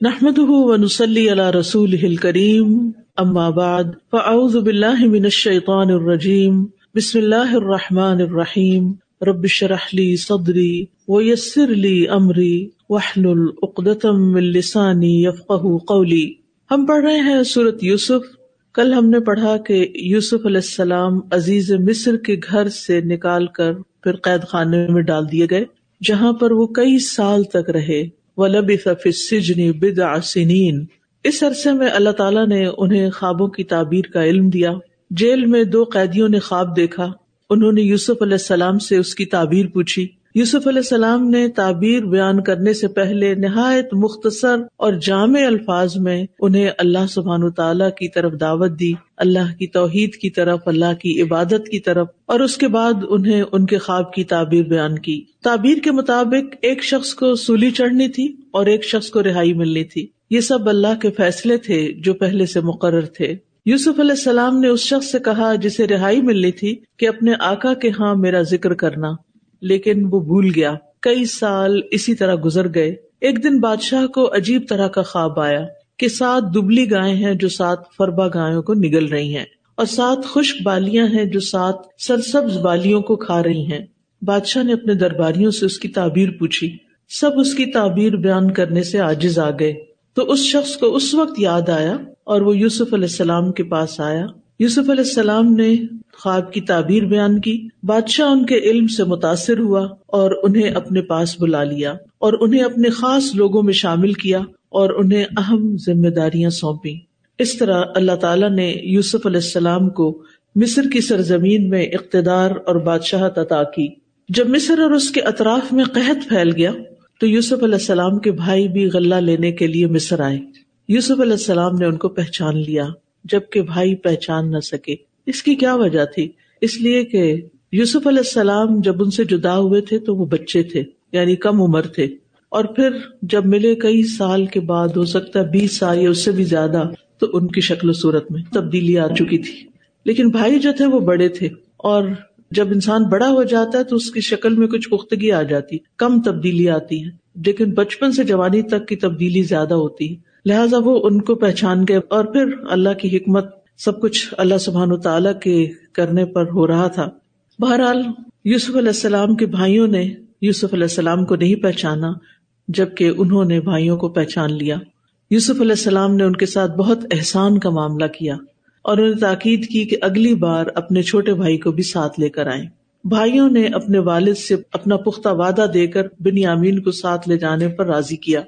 نحمد ونسلی علی رسول کریم اما بعد فاعوذ باللہ من الشیطان الرجیم بسم اللہ الرحمٰن الرحیم ربش رحلی صدری ویسر لی امری وحل العقدم السانی یفق قولی ہم پڑھ رہے ہیں صورت یوسف۔ کل ہم نے پڑھا کہ یوسف علیہ السلام عزیز مصر کے گھر سے نکال کر پھر قید خانے میں ڈال دیے گئے، جہاں پر وہ کئی سال تک رہے۔ سنین۔ اس عرصے میں اللہ تعالیٰ نے انہیں خوابوں کی تعبیر کا علم دیا۔ جیل میں دو قیدیوں نے خواب دیکھا۔ انہوں نے یوسف علیہ السلام سے اس کی تعبیر پوچھی۔ یوسف علیہ السلام نے تعبیر بیان کرنے سے پہلے نہایت مختصر اور جامع الفاظ میں انہیں اللہ سبحان تعالیٰ کی طرف دعوت دی، اللہ کی توحید کی طرف، اللہ کی عبادت کی طرف، اور اس کے بعد انہیں ان کے خواب کی تعبیر بیان کی۔ تعبیر کے مطابق ایک شخص کو سولی چڑھنی تھی اور ایک شخص کو رہائی ملنی تھی۔ یہ سب اللہ کے فیصلے تھے جو پہلے سے مقرر تھے۔ یوسف علیہ السلام نے اس شخص سے کہا جسے رہائی ملنی تھی کہ اپنے آکا کے ہاں میرا ذکر کرنا۔ لیکن وہ بھول گیا۔ کئی سال اسی طرح گزر گئے۔ ایک دن بادشاہ کو عجیب طرح کا خواب آیا کہ سات دبلی گائے ہیں جو سات فربا گایوں کو نگل رہی ہیں اور سات خشک بالیاں ہیں جو سات سرسبز بالیوں کو کھا رہی ہیں۔ بادشاہ نے اپنے درباریوں سے اس کی تعبیر پوچھی۔ سب اس کی تعبیر بیان کرنے سے آجز آ گئے۔ تو اس شخص کو اس وقت یاد آیا اور وہ یوسف علیہ السلام کے پاس آیا۔ یوسف علیہ السلام نے خواب کی تعبیر بیان کی، بادشاہ ان کے علم سے متاثر ہوا اور انہیں اپنے پاس بلا لیا اور انہیں اپنے خاص لوگوں میں شامل کیا اور انہیں اہم ذمہ داریاں سونپی اس طرح اللہ تعالیٰ نے یوسف علیہ السلام کو مصر کی سرزمین میں اقتدار اور بادشاہ عطا کی۔ جب مصر اور اس کے اطراف میں قحط پھیل گیا، تو یوسف علیہ السلام کے بھائی بھی غلہ لینے کے لیے مصر آئے۔ یوسف علیہ السلام نے ان کو پہچان لیا، جبکہ بھائی پہچان نہ سکے۔ اس کی کیا وجہ تھی؟ اس لیے کہ یوسف علیہ السلام جب ان سے جدا ہوئے تھے تو وہ بچے تھے یعنی کم عمر تھے۔ اور پھر جب ملے کئی سال کے بعد، ہو سکتا ہے بیس سال یا اس سے بھی زیادہ، تو ان کی شکل و صورت میں تبدیلی آ چکی تھی۔ لیکن بھائی جو تھے وہ بڑے تھے، اور جب انسان بڑا ہو جاتا ہے تو اس کی شکل میں کچھ پختگی آ جاتی، کم تبدیلی آتی ہے لیکن بچپن سے جوانی تک کی تبدیلی زیادہ ہوتی۔ ہے لہٰذا وہ ان کو پہچان گئے، اور پھر اللہ کی حکمت سب کچھ اللہ سبحان تعالیٰ کے کرنے پر ہو رہا تھا۔ بہرحال، یوسف علیہ السلام کے بھائیوں نے یوسف علیہ السلام کو نہیں پہچانا، جبکہ انہوں نے بھائیوں کو پہچان لیا۔ یوسف علیہ السلام نے ان کے ساتھ بہت احسان کا معاملہ کیا اور انہیں تاکید کی کہ اگلی بار اپنے چھوٹے بھائی کو بھی ساتھ لے کر آئے بھائیوں نے اپنے والد سے اپنا پختہ وعدہ دے کر بنیامین کو ساتھ لے جانے پر راضی کیا۔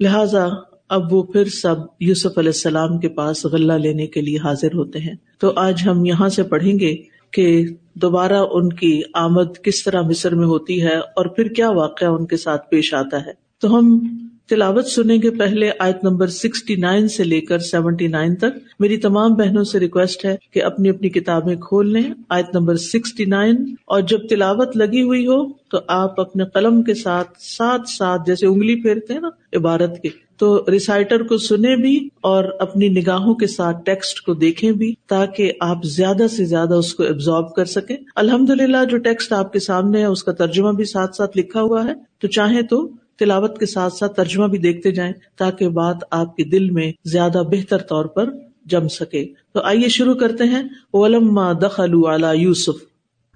لہذا اب وہ پھر سب یوسف علیہ السلام کے پاس غلہ لینے کے لیے حاضر ہوتے ہیں۔ تو آج ہم یہاں سے پڑھیں گے کہ دوبارہ ان کی آمد کس طرح مصر میں ہوتی ہے اور پھر کیا واقعہ ان کے ساتھ پیش آتا ہے۔ تو ہم تلاوت سنیں گے پہلے آیت نمبر سکسٹی نائن سے لے کر سیونٹی نائن تک۔ میری تمام بہنوں سے ریکویسٹ ہے کہ اپنی اپنی کتابیں کھول لیں آیت نمبر سکسٹی نائن۔ اور جب تلاوت لگی ہوئی ہو تو آپ اپنے قلم کے ساتھ ساتھ ساتھ جیسے انگلی پھیرتے ہیں نا عبارت کے تو ریسائٹر کو سنیں بھی اور اپنی نگاہوں کے ساتھ ٹیکسٹ کو دیکھیں بھی تاکہ آپ زیادہ سے زیادہ اس کو ابزارو کر سکیں۔ الحمد للہ جو ٹیکسٹ آپ کے سامنے ہے، اس کا ترجمہ بھی ساتھ ساتھ لکھا ہوا ہے۔ تو چاہے تو تلاوت کے ساتھ ساتھ ترجمہ بھی دیکھتے جائیں تاکہ بات آپ کے دل میں زیادہ بہتر طور پر جم سکے۔ تو آئیے شروع کرتے ہیں۔ ولما دخلوا على يوسف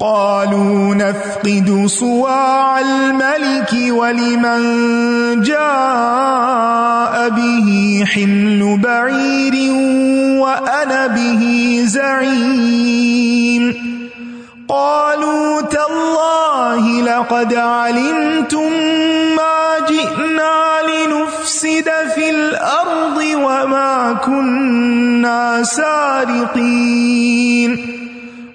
قالوا نفقد صواع الملك ولمن جاء به حمل بعير وأنا به زعيم. قالوا تالله لقد علمتم ما جئنا لنفسد في الأرض وما كنا سارقين.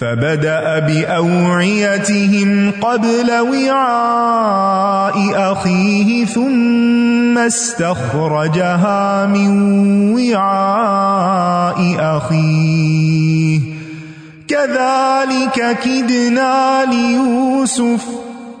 فبدأ بأوعيتهم قبل وعاء أخيه ثم استخرجها من وعاء أخيه. كذلك كدنا ليوسف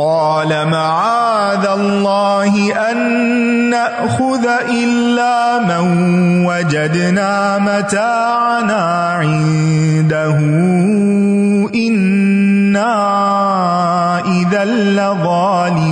قال معاذ الله أن نأخذ إلا من وجدنا متاعنا عنده. إنا إذا لظالمون.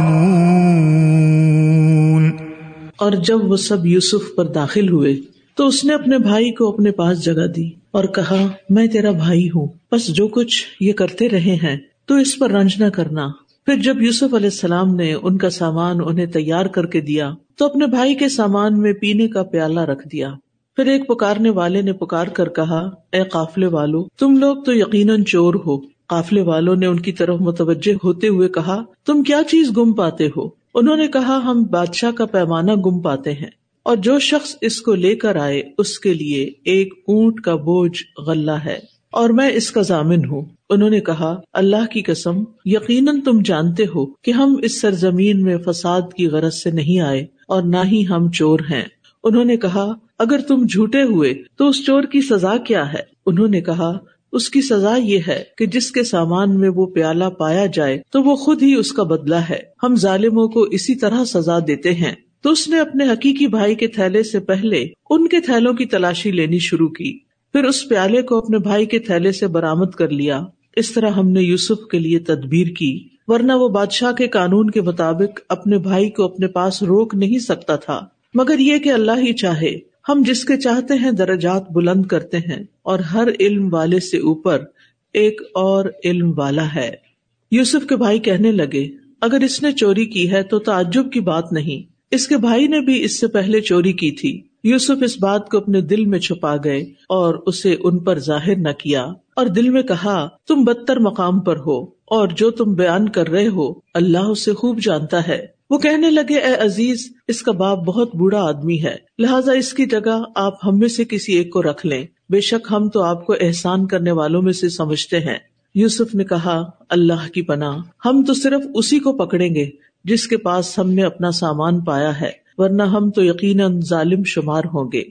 اور جب وہ سب یوسف پر داخل ہوئے تو اس نے اپنے بھائی کو اپنے پاس جگہ دی اور کہا، میں تیرا بھائی ہوں، بس جو کچھ یہ کرتے رہے ہیں تو اس پر رنج نہ کرنا۔ پھر جب یوسف علیہ السلام نے ان کا سامان انہیں تیار کر کے دیا، تو اپنے بھائی کے سامان میں پینے کا پیالہ رکھ دیا۔ پھر ایک پکارنے والے نے پکار کر کہا، اے قافلے والو، تم لوگ تو یقیناً چور ہو۔ قافلے والوں نے ان کی طرف متوجہ ہوتے ہوئے کہا، تم کیا چیز گم پاتے ہو؟ انہوں نے کہا، ہم بادشاہ کا پیمانہ گم پاتے ہیں۔ اور جو شخص اس کو لے کر آئے، اس کے لیے ایک اونٹ کا بوجھ غلہ ہے اور میں اس کا ضامن ہوں۔ انہوں نے کہا، اللہ کی قسم، یقیناً تم جانتے ہو کہ ہم اس سرزمین میں فساد کی غرض سے نہیں آئے اور نہ ہی ہم چور ہیں۔ انہوں نے کہا، اگر تم جھوٹے ہوئے تو اس چور کی سزا کیا ہے؟ انہوں نے کہا، اس کی سزا یہ ہے کہ جس کے سامان میں وہ پیالہ پایا جائے تو وہ خود ہی اس کا بدلا ہے۔ ہم ظالموں کو اسی طرح سزا دیتے ہیں۔ تو اس نے اپنے حقیقی بھائی کے تھیلے سے پہلے ان کے تھیلوں کی تلاشی لینی شروع کی۔ پھر اس پیالے کو اپنے بھائی کے تھیلے سے برامد کر لیا۔ اس طرح ہم نے یوسف کے لیے تدبیر کی، ورنہ وہ بادشاہ کے قانون کے مطابق اپنے بھائی کو اپنے پاس روک نہیں سکتا تھا۔ مگر یہ کہ اللہ ہی چاہے، ہم جس کے چاہتے ہیں درجات بلند کرتے ہیں اور ہر علم والے سے اوپر ایک اور علم والا ہے۔ یوسف کے بھائی کہنے لگے، اگر اس نے چوری کی ہے تو تعجب کی بات نہیں۔ اس کے بھائی نے بھی اس سے پہلے چوری کی تھی۔ یوسف اس بات کو اپنے دل میں چھپا گئے اور اسے ان پر ظاہر نہ کیا اور دل میں کہا، تم بدتر مقام پر ہو اور جو تم بیان کر رہے ہو، اللہ اسے خوب جانتا ہے۔ وہ کہنے لگے، اے عزیز، اس کا باپ بہت بوڑھا آدمی ہے۔ لہٰذا اس کی جگہ آپ ہم میں سے کسی ایک کو رکھ لیں۔ بے شک ہم تو آپ کو احسان کرنے والوں میں سے سمجھتے ہیں۔ یوسف نے کہا، اللہ کی پناہ، ہم تو صرف اسی کو پکڑیں گے جس کے پاس ہم نے اپنا سامان پایا ہے۔ ورنہ ہم تو یقیناً ظالم شمار ہوں گے۔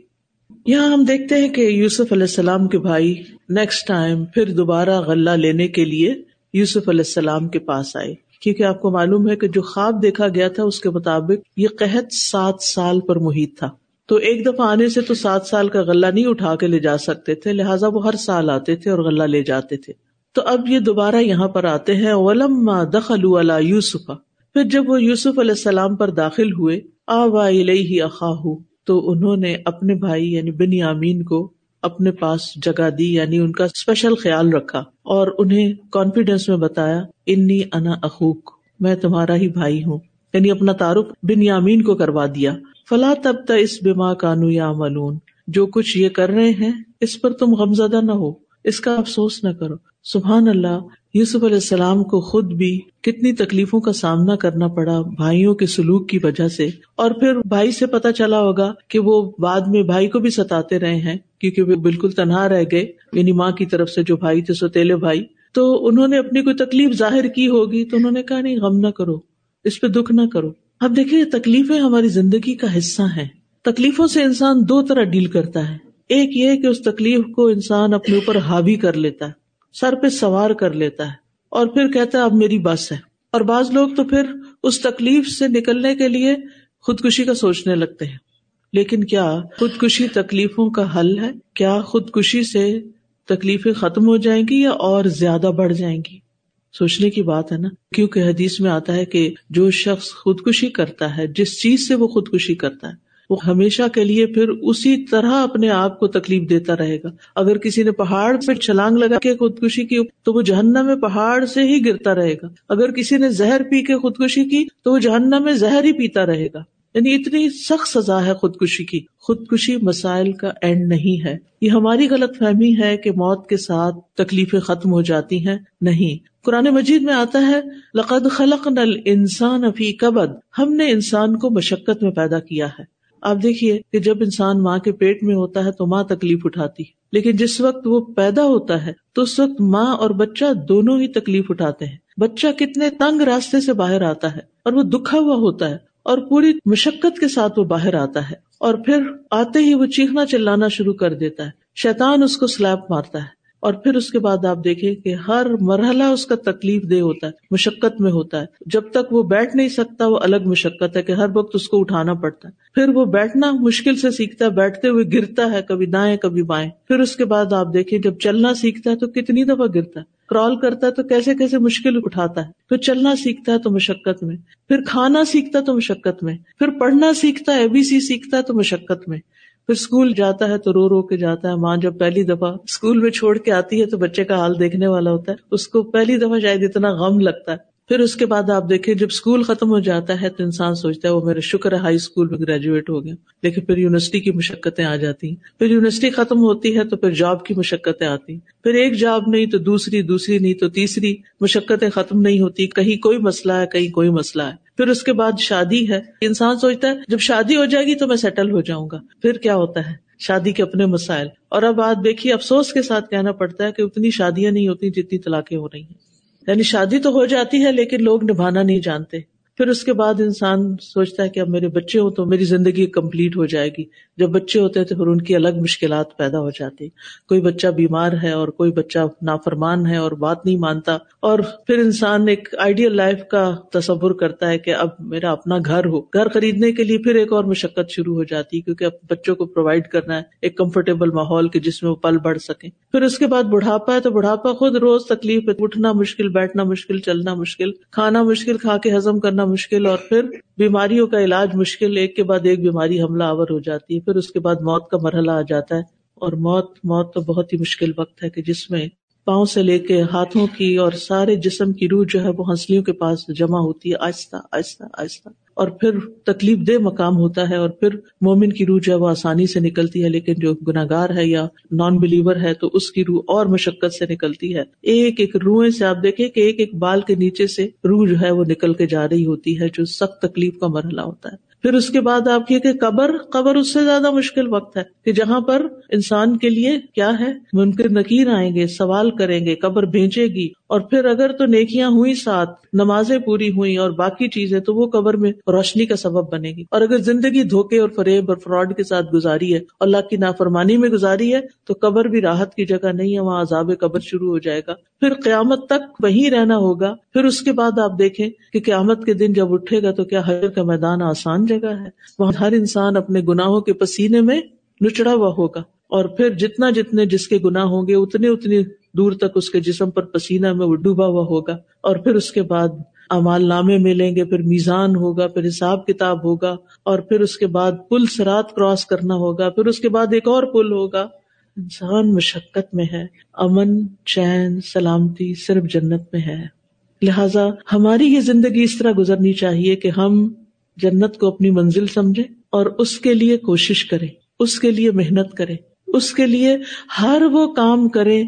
یہاں ہم دیکھتے ہیں کہ یوسف علیہ السلام کے بھائی نیکسٹ ٹائم پھر دوبارہ غلہ لینے کے لیے یوسف علیہ السلام کے پاس آئے۔ کیونکہ آپ کو معلوم ہے کہ جو خواب دیکھا گیا تھا اس کے مطابق یہ قحط سات سال پر محیط تھا۔ تو ایک دفعہ آنے سے تو سات سال کا غلہ نہیں اٹھا کے لے جا سکتے تھے، لہٰذا وہ ہر سال آتے تھے اور غلہ لے جاتے تھے۔ تو اب یہ دوبارہ یہاں پر آتے ہیں۔ ولم دخل یوسف پھر جب وہ یوسف علیہ السلام پر داخل ہوئے آبا ہی اخاہ تو انہوں نے اپنے بھائی یعنی بن یامین کو اپنے پاس جگہ دی یعنی ان کا اسپیشل خیال رکھا اور انہیں کانفیڈینس میں بتایا انی انا اخوک میں تمہارا ہی بھائی ہوں. یعنی اپنا تعارف بن یامین کو کروا دیا۔ فلاں تب اس بیما کانو یا ملون جو کچھ یہ کر رہے ہیں، اس پر تم غمزدہ نہ ہو، اس کا افسوس نہ کرو۔ سبحان اللہ یوسف علیہ السلام کو خود بھی کتنی تکلیفوں کا سامنا کرنا پڑا بھائیوں کے سلوک کی وجہ سے۔ اور پھر بھائی سے پتا چلا ہوگا کہ وہ بعد میں بھائی کو بھی ستاتے رہے ہیں، کیونکہ وہ بالکل تنہا رہ گئے۔ یعنی ماں کی طرف سے جو بھائی تھے سوتےلے بھائی۔ تو انہوں نے اپنی کوئی تکلیف ظاہر کی ہوگی تو انہوں نے کہا، نہیں، غم نہ کرو، اس پہ دکھ نہ کرو۔ اب دیکھیے، تکلیفیں ہماری زندگی کا حصہ ہیں۔ تکلیفوں سے انسان دو طرح ڈیل کرتا ہے۔ ایک یہ کہ اس تکلیف کو انسان اپنے اوپر حاوی کر لیتا ہے۔ سر پہ سوار کر لیتا ہے اور پھر کہتا ہے، اب میری بس ہے۔ اور بعض لوگ تو پھر اس تکلیف سے نکلنے کے لیے خودکشی کا سوچنے لگتے ہیں۔ لیکن کیا خودکشی تکلیفوں کا حل ہے؟ کیا خودکشی سے تکلیفیں ختم ہو جائیں گی یا اور زیادہ بڑھ جائیں گی؟ سوچنے کی بات ہے نا، کیونکہ حدیث میں آتا ہے کہ جو شخص خودکشی کرتا ہے، جس چیز سے وہ خودکشی کرتا ہے وہ ہمیشہ کے لیے پھر اسی طرح اپنے آپ کو تکلیف دیتا رہے گا۔ اگر کسی نے پہاڑ پہ چھلانگ لگا کے خودکشی کی تو وہ جہنم میں پہاڑ سے ہی گرتا رہے گا۔ اگر کسی نے زہر پی کے خودکشی کی تو وہ جہنم میں زہر ہی پیتا رہے گا۔ یعنی اتنی سخت سزا ہے خودکشی کی۔ خودکشی مسائل کا اینڈ نہیں ہے۔ یہ ہماری غلط فہمی ہے کہ موت کے ساتھ تکلیفیں ختم ہو جاتی ہیں۔ نہیں۔ قرآن مجید میں آتا ہے، لقد خلق نل انسان افی کبد۔ ہم نے انسان کو مشقت میں پیدا کیا ہے۔ آپ دیکھیے کہ جب انسان ماں کے پیٹ میں ہوتا ہے تو ماں تکلیف اٹھاتی لیکن جس وقت وہ پیدا ہوتا ہے تو اس وقت ماں اور بچہ دونوں ہی تکلیف اٹھاتے ہیں۔ بچہ کتنے تنگ راستے سے باہر آتا ہے اور وہ دکھا ہوا ہوتا ہے اور پوری مشقت کے ساتھ وہ باہر آتا ہے اور پھر آتے ہی وہ چیخنا چلانا شروع کر دیتا ہے۔ شیطان اس کو سلیب مارتا ہے۔ اور پھر اس کے بعد آپ دیکھیں کہ ہر مرحلہ اس کا تکلیف دہ ہوتا ہے، مشقت میں ہوتا ہے۔ جب تک وہ بیٹھ نہیں سکتا، وہ الگ مشقت ہے کہ ہر وقت اس کو اٹھانا پڑتا ہے۔ پھر وہ بیٹھنا مشکل سے سیکھتا ہے، بیٹھتے ہوئے گرتا ہے، کبھی دائیں، کبھی بائیں۔ پھر اس کے بعد آپ دیکھیں جب چلنا سیکھتا ہے تو کتنی دفعہ گرتا ہے۔ کرال کرتا ہے تو کیسے کیسے مشکل اٹھاتا ہے۔ پھر چلنا سیکھتا ہے تو مشقت میں۔ پھر کھانا سیکھتا ہے تو مشقت میں۔ پھر پڑھنا سیکھتا ہے اے بی سی سیکھتا ہے تو مشقت میں۔ پھر اسکول جاتا ہے تو رو رو کے جاتا ہے، ماں جب پہلی دفعہ اسکول میں چھوڑ کے آتی ہے تو بچے کا حال دیکھنے والا ہوتا ہے۔ اس کو پہلی دفعہ شاید اتنا غم لگتا ہے۔ پھر اس کے بعد آپ دیکھیں، جب اسکول ختم ہو جاتا ہے تو انسان سوچتا ہے، وہ میرا شکر ہے، ہائی اسکول میں گریجویٹ ہو گیا۔ لیکن پھر یونیورسٹی کی مشقتیں آ جاتی ہیں۔ پھر یونیورسٹی ختم ہوتی ہے تو پھر جاب کی مشقتیں آتی ہیں۔ پھر ایک جاب نہیں تو دوسری دوسری نہیں تو تیسری مشقتیں ختم نہیں ہوتی۔ کہیں کوئی مسئلہ ہے، کہیں کوئی مسئلہ ہے۔ پھر اس کے بعد شادی ہے۔ انسان سوچتا ہے، جب شادی ہو جائے گی تو میں سیٹل ہو جاؤں گا۔ پھر کیا ہوتا ہے؟ شادی کے اپنے مسائل۔ اور اب بات دیکھیے، افسوس کے ساتھ کہنا پڑتا ہے کہ اتنی شادیاں نہیں ہوتی جتنی طلاقیں ہو رہی ہیں۔ یعنی شادی تو ہو جاتی ہے، لیکن لوگ نبھانا نہیں جانتے۔ پھر اس کے بعد انسان سوچتا ہے کہ اب میرے بچے ہوں تو میری زندگی کمپلیٹ ہو جائے گی۔ جب بچے ہوتے ہیں تو پھر ان کی الگ مشکلات پیدا ہو جاتی کوئی بچہ بیمار ہے اور کوئی بچہ نافرمان ہے اور بات نہیں مانتا اور پھر انسان ایک آئیڈیل لائف کا تصور کرتا ہے کہ اب میرا اپنا گھر ہو۔ گھر خریدنے کے لیے پھر ایک اور مشقت شروع ہو جاتی کیونکہ اب بچوں کو پرووائڈ کرنا ہے ایک کمفرٹیبل ماحول کے جس میں وہ پل بڑھ سکے پھر اس کے بعد بڑھاپا ہے تو بڑھاپا خود روز تکلیف اٹھنا مشکل، بیٹھنا مشکل، چلنا مشکل، کھانا مشکل، کھا کے ہزم کرنا مشکل اور پھر بیماریوں کا علاج مشکل، ایک کے بعد ایک بیماری حملہ آور ہو جاتی ہے، پھر اس کے بعد موت کا مرحلہ آ جاتا ہے اور موت موت تو بہت ہی مشکل وقت ہے کہ جس میں پاؤں سے لے کے ہاتھوں کی اور سارے جسم کی روح جو ہے وہ ہنسلیوں کے پاس جمع ہوتی ہے، آہستہ آہستہ آہستہ۔ اور پھر تکلیف دہ مقام ہوتا ہے اور پھر مومن کی روح جو ہے وہ آسانی سے نکلتی ہے، لیکن جو گناگار ہے یا نان بلیور ہے تو اس کی روح اور مشقت سے نکلتی ہے۔ ایک ایک روئیں سے آپ دیکھیں کہ ایک ایک بال کے نیچے سے روح جو ہے وہ نکل کے جا رہی ہوتی ہے، جو سخت تکلیف کا مرحلہ ہوتا ہے۔ پھر اس کے بعد آپ کی کہ قبر قبر اس سے زیادہ مشکل وقت ہے کہ جہاں پر انسان کے لیے کیا ہے؟ منکر نکیر آئیں گے، سوال کریں گے، قبر بھیجے گی۔ اور پھر اگر تو نیکیاں ہوئی ساتھ، نمازیں پوری ہوئی اور باقی چیزیں، تو وہ قبر میں روشنی کا سبب بنے گی۔ اور اگر زندگی دھوکے اور فریب اور فراڈ کے ساتھ گزاری ہے، اللہ کی نافرمانی میں گزاری ہے، تو قبر بھی راحت کی جگہ نہیں ہے، وہاں عذاب قبر شروع ہو جائے گا۔ پھر قیامت تک وہیں رہنا ہوگا۔ پھر اس کے بعد آپ دیکھیں کہ قیامت کے دن جب اٹھے گا تو کیا حجر کا میدان آسان جگہ ہے؟ وہاں ہر انسان اپنے گناہوں کے پسینے میں نچڑا ہوا ہوگا۔ اور پھر جتنا جتنے جس کے گناہ ہوں گے، اتنے اتنی دور تک اس کے جسم پر پسینہ میں وہ ڈوبا ہوا ہوگا۔ اور پھر اس کے بعد امال نامے ملیں گے، پھر میزان ہوگا، پھر حساب کتاب ہوگا۔ اور پھر اس کے بعد پل سرات کراس کرنا ہوگا۔ پھر اس کے بعد ایک اور پل ہوگا۔ انسان مشقت میں ہے، امن، چین، سلامتی صرف جنت میں ہے۔ لہذا ہماری یہ زندگی اس طرح گزرنی چاہیے کہ ہم جنت کو اپنی منزل سمجھے اور اس کے لیے کوشش کریں، اس کے لیے محنت کریں، اس کے لیے ہر وہ کام کریں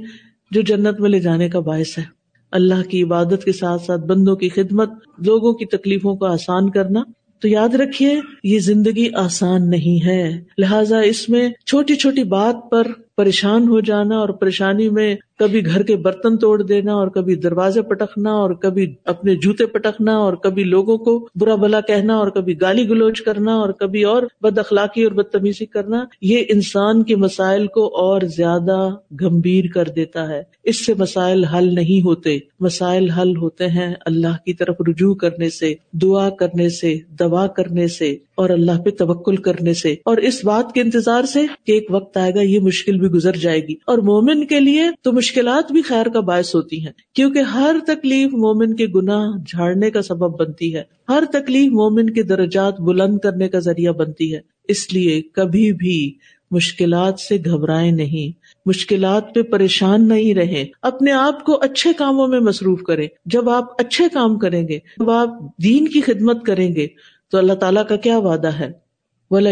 جو جنت میں لے جانے کا باعث ہے۔ اللہ کی عبادت کے ساتھ ساتھ بندوں کی خدمت، لوگوں کی تکلیفوں کو آسان کرنا۔ تو یاد رکھیے، یہ زندگی آسان نہیں ہے۔ لہٰذا اس میں چھوٹی چھوٹی بات پر پریشان ہو جانا اور پریشانی میں کبھی گھر کے برتن توڑ دینا اور کبھی دروازے پٹکنا اور کبھی اپنے جوتے پٹکنا اور کبھی لوگوں کو برا بلا کہنا اور کبھی گالی گلوچ کرنا اور کبھی اور بد اخلاقی اور بدتمیزی کرنا، یہ انسان کے مسائل کو اور زیادہ گمبھیر کر دیتا ہے۔ اس سے مسائل حل نہیں ہوتے۔ مسائل حل ہوتے ہیں اللہ کی طرف رجوع کرنے سے، دعا کرنے سے، دوا کرنے سے اور اللہ پہ توکل کرنے سے۔ اور اس بات کے انتظار سے کہ ایک وقت آئے گا، یہ مشکل بھی گزر جائے گی۔ اور مومن کے لیے تو مشکل مشکلات بھی خیر کا باعث ہوتی ہیں، کیونکہ ہر تکلیف مومن کے گناہ جھاڑنے کا سبب بنتی ہے۔ ہر تکلیف مومن کے درجات بلند کرنے کا ذریعہ بنتی ہے۔ اس لیے کبھی بھی مشکلات سے گھبرائے نہیں۔ مشکلات پہ پریشان نہیں رہے اپنے آپ کو اچھے کاموں میں مصروف کرے جب آپ اچھے کام کریں گے، جب آپ دین کی خدمت کریں گے، تو اللہ تعالیٰ کا کیا وعدہ ہے؟ بولا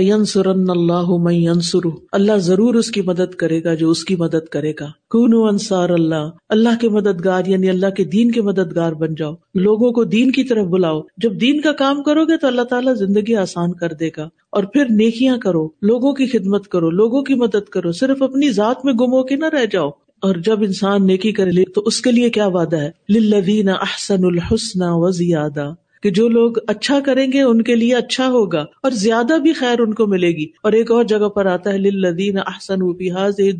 اللہ اللہ ضرور اس کی مدد کرے گا جو اس کی مدد کرے گا۔ کون انصار اللہ۔ اللہ کے مددگار یعنی اللہ کے دین کے مددگار بن جاؤ۔ لوگوں کو دین کی طرف بلاؤ۔ جب دین کا کام کرو گے تو اللہ تعالیٰ زندگی آسان کر دے گا۔ اور پھر نیکیاں کرو۔ لوگوں کی خدمت کرو۔ لوگوں کی مدد کرو۔ صرف اپنی ذات میں گم ہو کے نہ رہ جاؤ۔ اور جب انسان نیکی کر لے تو اس کے لیے کیا وعدہ ہے؟ للذین احسن الحسن و زیادہ کہ جو لوگ اچھا کریں گے ان کے لیے اچھا ہوگا اور زیادہ بھی خیر ان کو ملے گی۔ اور ایک اور جگہ پر آتا ہے، للذین احسن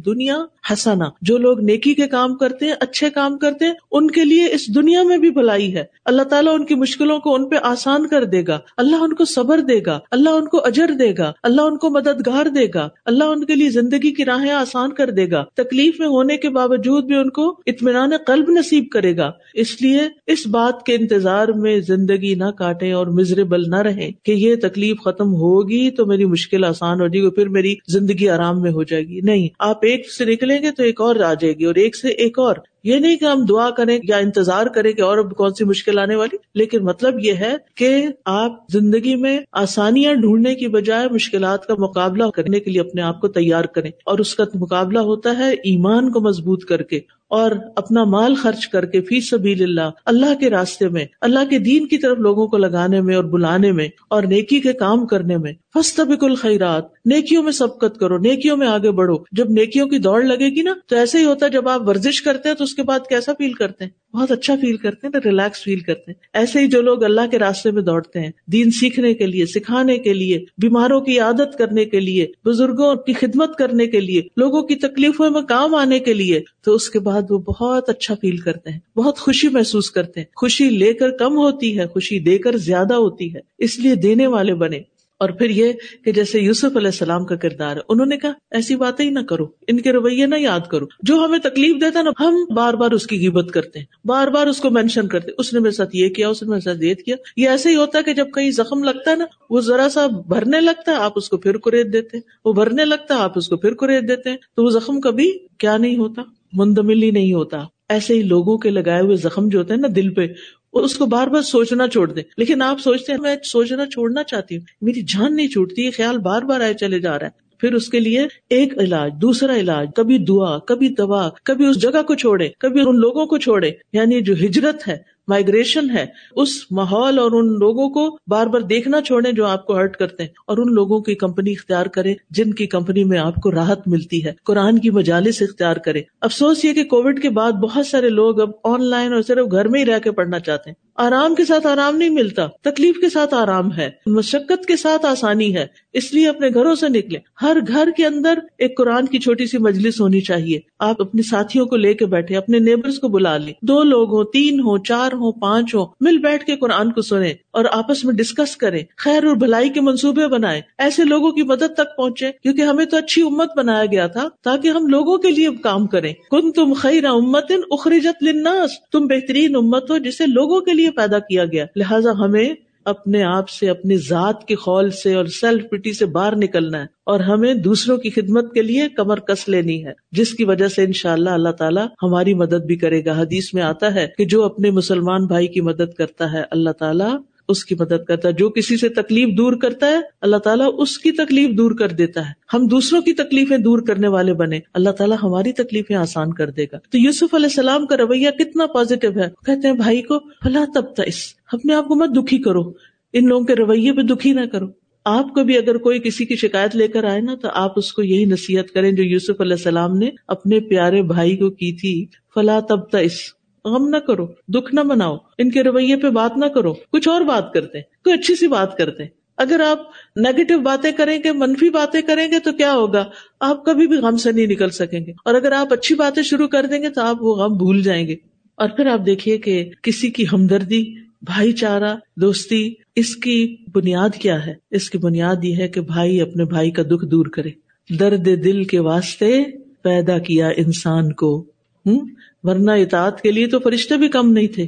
دنیا حسنا جو لوگ نیکی کے کام کرتے ہیں، اچھے کام کرتے ہیں، ان کے لیے اس دنیا میں بھی بھلائی ہے۔ اللہ تعالیٰ ان کی مشکلوں کو ان پہ آسان کر دے گا۔ اللہ ان کو صبر دے گا۔ اللہ ان کو اجر دے گا۔ اللہ ان کو مددگار دے گا۔ اللہ ان کے لیے زندگی کی راہیں آسان کر دے گا۔ تکلیف میں ہونے کے باوجود بھی ان کو اطمینان قلب نصیب کرے گا۔ اس لیے اس بات کے انتظار میں زندگی نہ کاٹے اور مزریبل نہ رہے کہ یہ تکلیف ختم ہوگی تو میری مشکل آسان ہو جائے گی پھر میری زندگی آرام میں ہو جائے گی۔ نہیں، آپ ایک سے نکلیں گے تو ایک اور آ جائے گی اور ایک سے ایک اور۔ یہ نہیں کہ ہم دعا کریں یا انتظار کریں کہ اور کون سی مشکل آنے والی، لیکن مطلب یہ ہے کہ آپ زندگی میں آسانیاں ڈھونڈنے کی بجائے مشکلات کا مقابلہ کرنے کے لیے اپنے آپ کو تیار کریں اور اس کا مقابلہ ہوتا ہے ایمان کو مضبوط کر کے اور اپنا مال خرچ کر کے فی سبیل اللہ اللہ کے راستے میں، اللہ کے دین کی طرف لوگوں کو لگانے میں اور بلانے میں اور نیکی کے کام کرنے میں فسطبک الخیرات نیکیوں میں سبقت کرو، نیکیوں میں آگے بڑھو۔ جب نیکیوں کی دوڑ لگے گی نا، تو ایسے ہی ہوتا ہے، جب آپ ورزش کرتے ہیں، تو اس کے بعد کیسا فیل کرتے ہیں؟ بہت اچھا فیل کرتے ہیں نا ریلیکس فیل کرتے ہیں۔ ایسے ہی جو لوگ اللہ کے راستے میں دوڑتے ہیں، دین سیکھنے کے لیے، سکھانے کے لیے، بیماروں کی عادت کرنے کے لیے، بزرگوں کی خدمت کرنے کے لیے، لوگوں کی تکلیفوں میں کام آنے کے لیے، تو اس کے بعد وہ بہت اچھا فیل کرتے ہیں۔ بہت خوشی محسوس کرتے ہیں۔ خوشی لے کر کم ہوتی ہے، خوشی دے کر زیادہ ہوتی ہے۔ اس لیے دینے والے بنے۔ اور پھر یہ کہ جیسے یوسف علیہ السلام کا کردار ہے، انہوں نے کہا، ایسی باتیں ہی نہ کرو، ان کے رویے نہ یاد کرو۔ جو ہمیں تکلیف دیتا نا، ہم بار بار اس کی قیمت کرتے ہیں، بار بار اس کو مینشن کرتے اس نے میرے ساتھ یہ کیا، اس نے میرے ساتھ یہ کیا۔ یہ ایسے ہی ہوتا ہے کہ جب کہیں زخم لگتا ہے نا، وہ ذرا سا بھرنے لگتا ہے، آپ اس کو پھر کریت دیتے وہ بھرنے لگتا ہے، آپ اس کو پھر کریت دیتے ہیں۔ تو وہ زخم کبھی کیا نہیں ہوتا، مندمل ہی نہیں ہوتا۔ ایسے ہی لوگوں کے لگائے ہوئے زخم جو ہوتے ہیں نا، دل پہ اس کو بار بار سوچنا چھوڑ دیں۔ لیکن آپ سوچتے ہیں، میں سوچنا چھوڑنا چاہتی ہوں۔ میری جان نہیں چھوٹتی، یہ خیال بار بار آئے چلے جا رہا ہے۔ پھر اس کے لیے ایک علاج، دوسرا علاج، کبھی دعا، کبھی دوا کبھی اس جگہ کو چھوڑے، کبھی ان لوگوں کو چھوڑے۔ یعنی جو ہجرت ہے مائگریشن ہے، اس ماحول اور ان لوگوں کو بار بار دیکھنا چھوڑے جو آپ کو ہرٹ کرتے ہیں اور ان لوگوں کی کمپنی اختیار کرے جن کی کمپنی میں آپ کو راحت ملتی ہے، قرآن کی مجالس اختیار کرے افسوس یہ کہ کووڈ کے بعد بہت سارے لوگ اب آن لائن اور صرف گھر میں ہی رہ کے پڑھنا چاہتے ہیں۔ آرام کے ساتھ آرام نہیں ملتا، تکلیف کے ساتھ آرام ہے، مشقت کے ساتھ آسانی ہے، اس لیے اپنے گھروں سے نکلے ہر گھر کے اندر ایک قرآن کی چھوٹی سی مجلس ہونی چاہیے۔ آپ اپنے ساتھیوں کو لے کے بیٹھے اپنے نیبرس کو بلا لیں۔ دو لوگ ہوں، تین ہوں، چار ہوں، پانچ ہوں، مل بیٹھ کے قرآن کو سنیں اور آپس میں ڈسکس کریں۔ خیر اور بھلائی کے منصوبے بنائے ایسے لوگوں کی مدد تک پہنچے کیونکہ ہمیں تو اچھی امت بنایا گیا تھا، تاکہ ہم لوگوں کے لیے کام کریں۔ کن تم خیر امت اخرجت لناس تم بہترین امت ہو جسے لوگوں کے لیے پیدا کیا گیا۔ لہٰذا ہمیں اپنے آپ سے، اپنی ذات کے خول سے اور سیلف پٹی سے باہر نکلنا ہے اور ہمیں دوسروں کی خدمت کے لیے کمر کس لینی ہے، جس کی وجہ سے انشاءاللہ اللہ اللہ تعالیٰ ہماری مدد بھی کرے گا۔ حدیث میں آتا ہے کہ جو اپنے مسلمان بھائی کی مدد کرتا ہے، اللہ تعالیٰ اس کی مدد کرتا ہے۔ جو کسی سے تکلیف دور کرتا ہے، اللہ تعالیٰ اس کی تکلیف دور کر دیتا ہے۔ ہم دوسروں کی تکلیفیں دور کرنے والے بنے اللہ تعالیٰ ہماری تکلیفیں آسان کر دے گا۔ تو یوسف علیہ السلام کا رویہ کتنا پازیٹو ہے۔ کہتے ہیں، بھائی کو فلاں تب تس اپنے آپ کو مت دکھی کرو۔ ان لوگوں کے رویے پہ دکھی نہ کرو۔ آپ کو بھی اگر کوئی کسی کی شکایت لے کر آئے نا، تو آپ اس کو یہی نصیحت کریں جو یوسف علیہ السلام نے اپنے پیارے بھائی کو کی تھی۔ فلاں تب تس غم نہ کرو، دکھ نہ مناؤ، ان کے رویے پہ بات نہ کرو، کچھ اور بات کرتے، کوئی اچھی سی بات کرتے۔ اگر آپ نیگیٹو باتیں کریں گے، منفی باتیں کریں گے، تو کیا ہوگا؟ آپ کبھی بھی غم سے نہیں نکل سکیں گے۔ اور اگر آپ اچھی باتیں شروع کر دیں گے، تو آپ وہ غم بھول جائیں گے۔ اور پھر آپ دیکھیے کہ کسی کی ہمدردی، بھائی چارہ، دوستی، اس کی بنیاد کیا ہے؟ اس کی بنیاد یہ ہے کہ بھائی اپنے بھائی کا دکھ دور کرے۔ درد دل کے واسطے پیدا کیا انسان کو۔ ہوں ورنہ اطاعت کے لیے تو فرشتے بھی کم نہیں تھے۔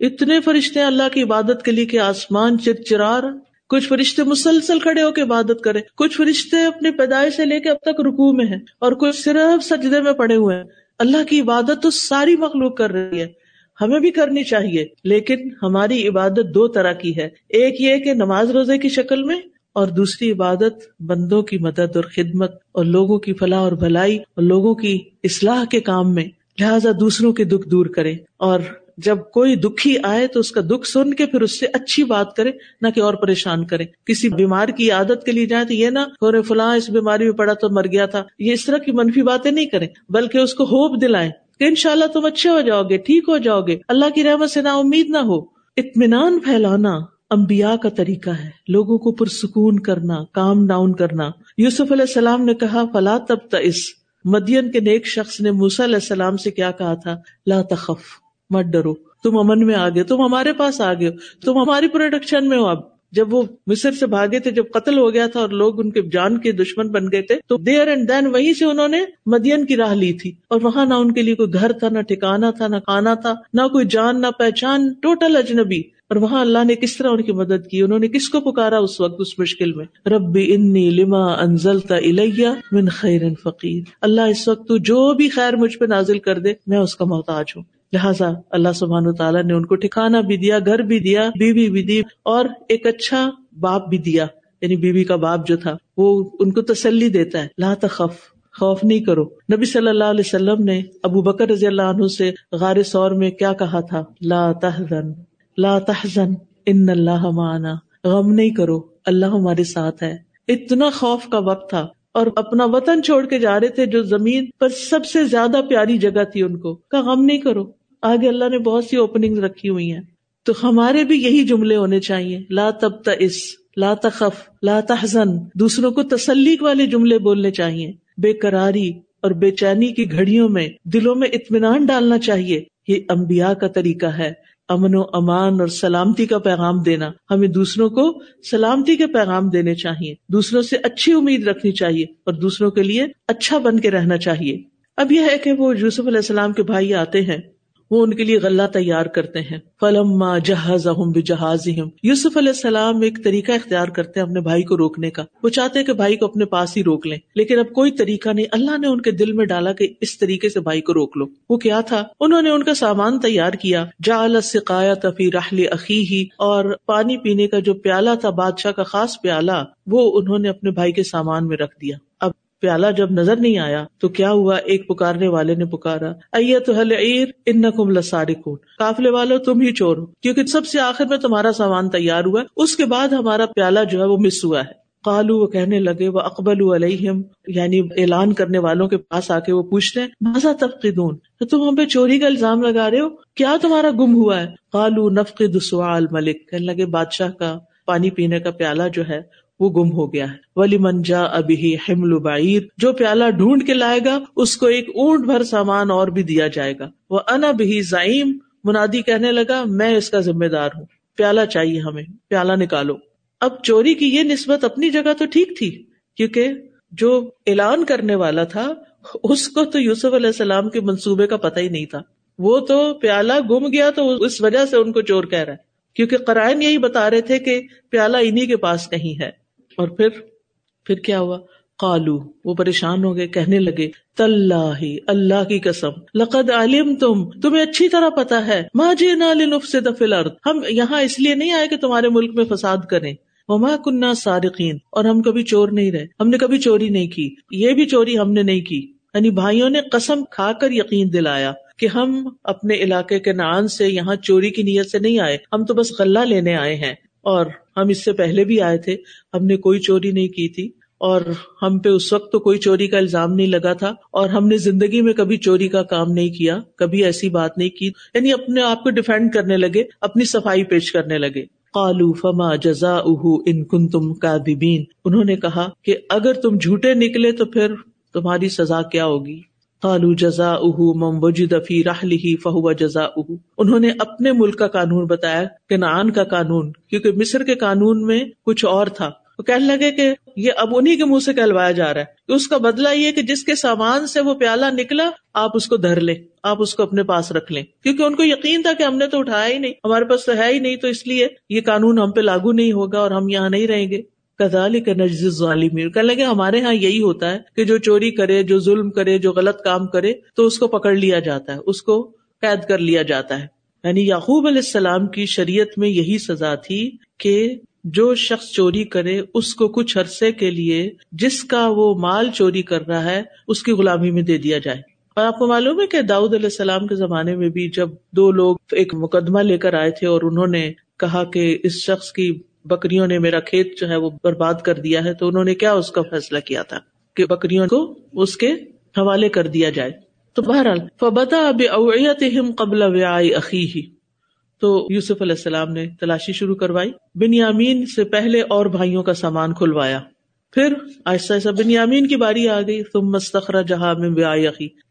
اتنے فرشتے اللہ کی عبادت کے لیے کہ آسمان چرچرار، کچھ فرشتے مسلسل کھڑے ہو کے عبادت کرے کچھ فرشتے اپنی پیدائش سے لے کے اب تک رکو میں ہیں اور کچھ صرف سجدے میں پڑے ہوئے ہیں۔ اللہ کی عبادت تو ساری مخلوق کر رہی ہے۔ ہمیں بھی کرنی چاہیے، لیکن ہماری عبادت دو طرح کی ہے۔ ایک یہ کہ نماز روزے کی شکل میں اور دوسری عبادت بندوں کی مدد اور خدمت اور لوگوں کی فلاح اور بھلائی اور لوگوں کی اصلاح کے کام میں۔ لہٰذا دوسروں کے دکھ دور کرے اور جب کوئی دکھی آئے تو اس کا دکھ سن کے پھر اس سے اچھی بات کرے، نہ کہ اور پریشان کرے۔ کسی بیمار کی عادت کے لیے جائے تو یہ نہ فلاں اس بیماری میں پڑا تو مر گیا تھا۔ یہ اس طرح کی منفی باتیں نہیں کریں، بلکہ اس کو ہوپ دلائیں کہ ان شاء اللہ تم اچھے ہو جاؤ گے، ٹھیک ہو جاؤ گے۔ اللہ کی رحمت سے نا امید نہ ہو۔ اطمینان پھیلانا امبیا کا طریقہ ہے۔ لوگوں کو پرسکون کرنا، کام ڈاؤن کرنا۔ یوسف علیہ السلام نے کہا، فلا تب تس مدین کے نیک شخص نے موسا علیہ السلام سے کیا کہا تھا؟ لا تخف، مت ڈرو۔ تم امن میں آگے تم ہمارے پاس آ گئے، تم ہماری پروڈکشن میں ہو اب۔ جب وہ مصر سے بھاگے تھے، جب قتل ہو گیا تھا اور لوگ ان کے جان کے دشمن بن گئے تھے، تو دیر اینڈ دین وہیں سے انہوں نے مدین کی راہ لی تھی۔ اور وہاں نہ ان کے لیے کوئی گھر تھا، نہ ٹھکانا تھا، نہ کھانا تھا، نہ کوئی جان، نہ پہچان ٹوٹل اجنبی۔ اور وہاں اللہ نے کس طرح ان کی مدد کی؟ انہوں نے کس کو پکارا اس وقت اس مشکل میں؟ ربی انی لما انزلتا الیہ من خیر فقیر۔ اللہ اس وقت تو جو بھی خیر مجھ پہ نازل کر دے، میں اس کا محتاج ہوں۔ لہٰذا اللہ سبحان و تعالیٰ نے ان کو ٹھکانا بھی دیا، گھر بھی دیا، بیوی بھی دی اور ایک اچھا باپ بھی دیا۔ یعنی بیوی کا باپ جو تھا، وہ ان کو تسلی دیتا ہے۔ لا تخف، خوف نہیں کرو۔ نبی صلی اللہ علیہ وسلم نے ابو بکر رضی اللہ عنہ سے غار سور میں کیا کہا تھا؟ لا تحزن۔ لا تحزن، ان اللہ معنا۔ غم نہیں کرو، اللہ ہمارے ساتھ ہے۔ اتنا خوف کا وقت تھا اور اپنا وطن چھوڑ کے جا رہے تھے جو زمین پر سب سے زیادہ پیاری جگہ تھی ان کو۔ کا غم نہیں کرو۔ آگے اللہ نے بہت سی اوپننگ رکھی ہوئی ہیں۔ تو ہمارے بھی یہی جملے ہونے چاہیے۔ لا تب تس لا تخف، لا تحزن۔ دوسروں کو تسلی والے جملے بولنے چاہیے۔ بے قراری اور بے چینی کی گھڑیوں میں دلوں میں اطمینان ڈالنا چاہیے۔ یہ امبیا کا طریقہ ہے۔ امن و امان اور سلامتی کا پیغام دینا ہمیں دوسروں کو سلامتی کے پیغام دینے چاہیے، دوسروں سے اچھی امید رکھنی چاہیے اور دوسروں کے لیے اچھا بن کے رہنا چاہیے۔ اب یہ ہے کہ وہ یوسف علیہ السلام کے بھائی آتے ہیں۔ وہ ان کے لیے غلہ تیار کرتے ہیں۔ فلم جہاز جہاز یوسف علیہ السلام ایک طریقہ اختیار کرتے ہیں اپنے بھائی کو روکنے کا۔ وہ چاہتے ہیں کہ بھائی کو اپنے پاس ہی روک لیں۔ لیکن اب کوئی طریقہ نہیں۔ اللہ نے ان کے دل میں ڈالا کہ اس طریقے سے بھائی کو روک لو۔ وہ کیا تھا؟ انہوں نے ان کا سامان تیار کیا۔ جا السقایا تفی راہل عقی ہی اور پانی پینے کا جو پیالہ تھا، بادشاہ کا خاص پیالہ، وہ انہوں نے اپنے بھائی کے سامان میں رکھ دیا۔ پیالہ جب نظر نہیں آیا تو کیا ہوا؟ ایک پکارنے والے نے پکارا حل عیر ان کم لسارکون کافلے والو، تم ہی چور ہو، کیونکہ سب سے آخر میں تمہارا سامان تیار ہوا، اس کے بعد ہمارا پیالہ جو ہے وہ مس ہوا ہے۔ قالو، وہ کہنے لگے وہ اکبل علیہم یعنی اعلان کرنے والوں کے پاس آ کے وہ پوچھتے مزہ تفقدون؟ تو تم ہم پہ چوری کا الزام لگا رہے ہو؟ کیا تمہارا گم ہوا ہے؟ کالو نفقد سوال ملک۔ کہنے لگے، بادشاہ کا پانی پینے کا پیالہ جو ہے وہ گم ہو گیا ہے۔ ولی منجا ابھی حمل بعیر جو پیالہ ڈھونڈ کے لائے گا، اس کو ایک اونٹ بھر سامان اور بھی دیا جائے گا۔ وہ ان بھی زائم منادی کہنے لگا، میں اس کا ذمہ دار ہوں۔ پیالہ چاہیے ہمیں، پیالہ نکالو۔ اب چوری کی یہ نسبت اپنی جگہ تو ٹھیک تھی، کیونکہ جو اعلان کرنے والا تھا، اس کو تو یوسف علیہ السلام کے منصوبے کا پتہ ہی نہیں تھا۔ وہ تو پیالہ گم گیا تو اس وجہ سے ان کو چور کہہ رہا ہے۔ کیونکہ قرائن یہی بتا رہے تھے کہ پیالہ انہیں کے پاس نہیں ہے۔ اور پھر پھر کیا ہوا؟ کالو وہ پریشان ہو گئے، کہنے لگے تلّہ اللہ کی قسم، لقد علم تم تمہیں اچھی طرح پتا ہے ماں جی نالف سے دفل ہم یہاں اس لیے نہیں آئے کہ تمہارے ملک میں فساد کریں۔ وما کنہ سارقین اور ہم کبھی چور نہیں رہے، ہم نے کبھی چوری نہیں کی، یہ بھی چوری ہم نے نہیں کی۔ یعنی بھائیوں نے قسم کھا کر یقین دلایا کہ ہم اپنے علاقے کے نان سے یہاں چوری کی نیت سے نہیں آئے، ہم تو بس غلہ لینے آئے ہیں۔ اور ہم اس سے پہلے بھی آئے تھے، ہم نے کوئی چوری نہیں کی تھی، اور ہم پہ اس وقت تو کوئی چوری کا الزام نہیں لگا تھا، اور ہم نے زندگی میں کبھی چوری کا کام نہیں کیا، کبھی ایسی بات نہیں کی یعنی اپنے آپ کو ڈیفینڈ کرنے لگے، اپنی صفائی پیش کرنے لگے۔ کالو فما جزا اہ ان کن تم کا انہوں نے کہا کہ اگر تم جھوٹے نکلے تو پھر تمہاری سزا کیا ہوگی۔ کالو جزا اہ مم وجدفی راہ لی فہو جزا اہ انہوں نے اپنے ملک کا قانون بتایا کہ نان کا قانون، کیونکہ مصر کے قانون میں کچھ اور تھا۔ وہ کہنے لگے کہ یہ اب انہیں کے منہ سے کہلوایا جا رہا ہے۔ کہ اس کا بدلا یہ کہ جس کے سامان سے وہ پیالہ نکلا، آپ اس کو دھر لیں، آپ اس کو اپنے پاس رکھ لیں۔ کیونکہ ان کو یقین تھا کہ ہم نے تو اٹھایا ہی نہیں، ہمارے پاس تو ہے ہی نہیں، تو اس لیے یہ قانون ہم پہ لاگو نہیں ہوگا اور ہم یہاں نہیں رہیں گے۔ کدالی کا نجز ظالم کہ لگے ہمارے یہاں یہی ہوتا ہے کہ جو چوری کرے، جو ظلم کرے، جو غلط کام کرے، تو اس کو پکڑ لیا جاتا ہے، اس کو قید کر لیا جاتا ہے۔ یعنی یعقوب علیہ السلام کی شریعت میں یہی سزا تھی کہ جو شخص چوری کرے، اس کو کچھ عرصے کے لیے جس کا وہ مال چوری کر رہا ہے، اس کی غلامی میں دے دیا جائے۔ اور آپ کو معلوم ہے کہ داؤد علیہ السلام کے زمانے میں بھی جب دو لوگ ایک مقدمہ لے کر آئے تھے اور انہوں نے کہا کہ اس شخص کی بکریوں نے میرا کھیت جو ہے وہ برباد کر دیا ہے، تو انہوں نے کیا اس کا فیصلہ کیا تھا کہ بکریوں کو اس کے حوالے کر دیا جائے۔ تو بہرحال فبتا اب اویت قبل عقی ہی تو یوسف علیہ السلام نے تلاشی شروع کروائی۔ بن یامین سے پہلے اور بھائیوں کا سامان کھلوایا۔ پھر ایسا ایسا بن یامین کی باری آ گئی۔ تم مستخرا جہاں میں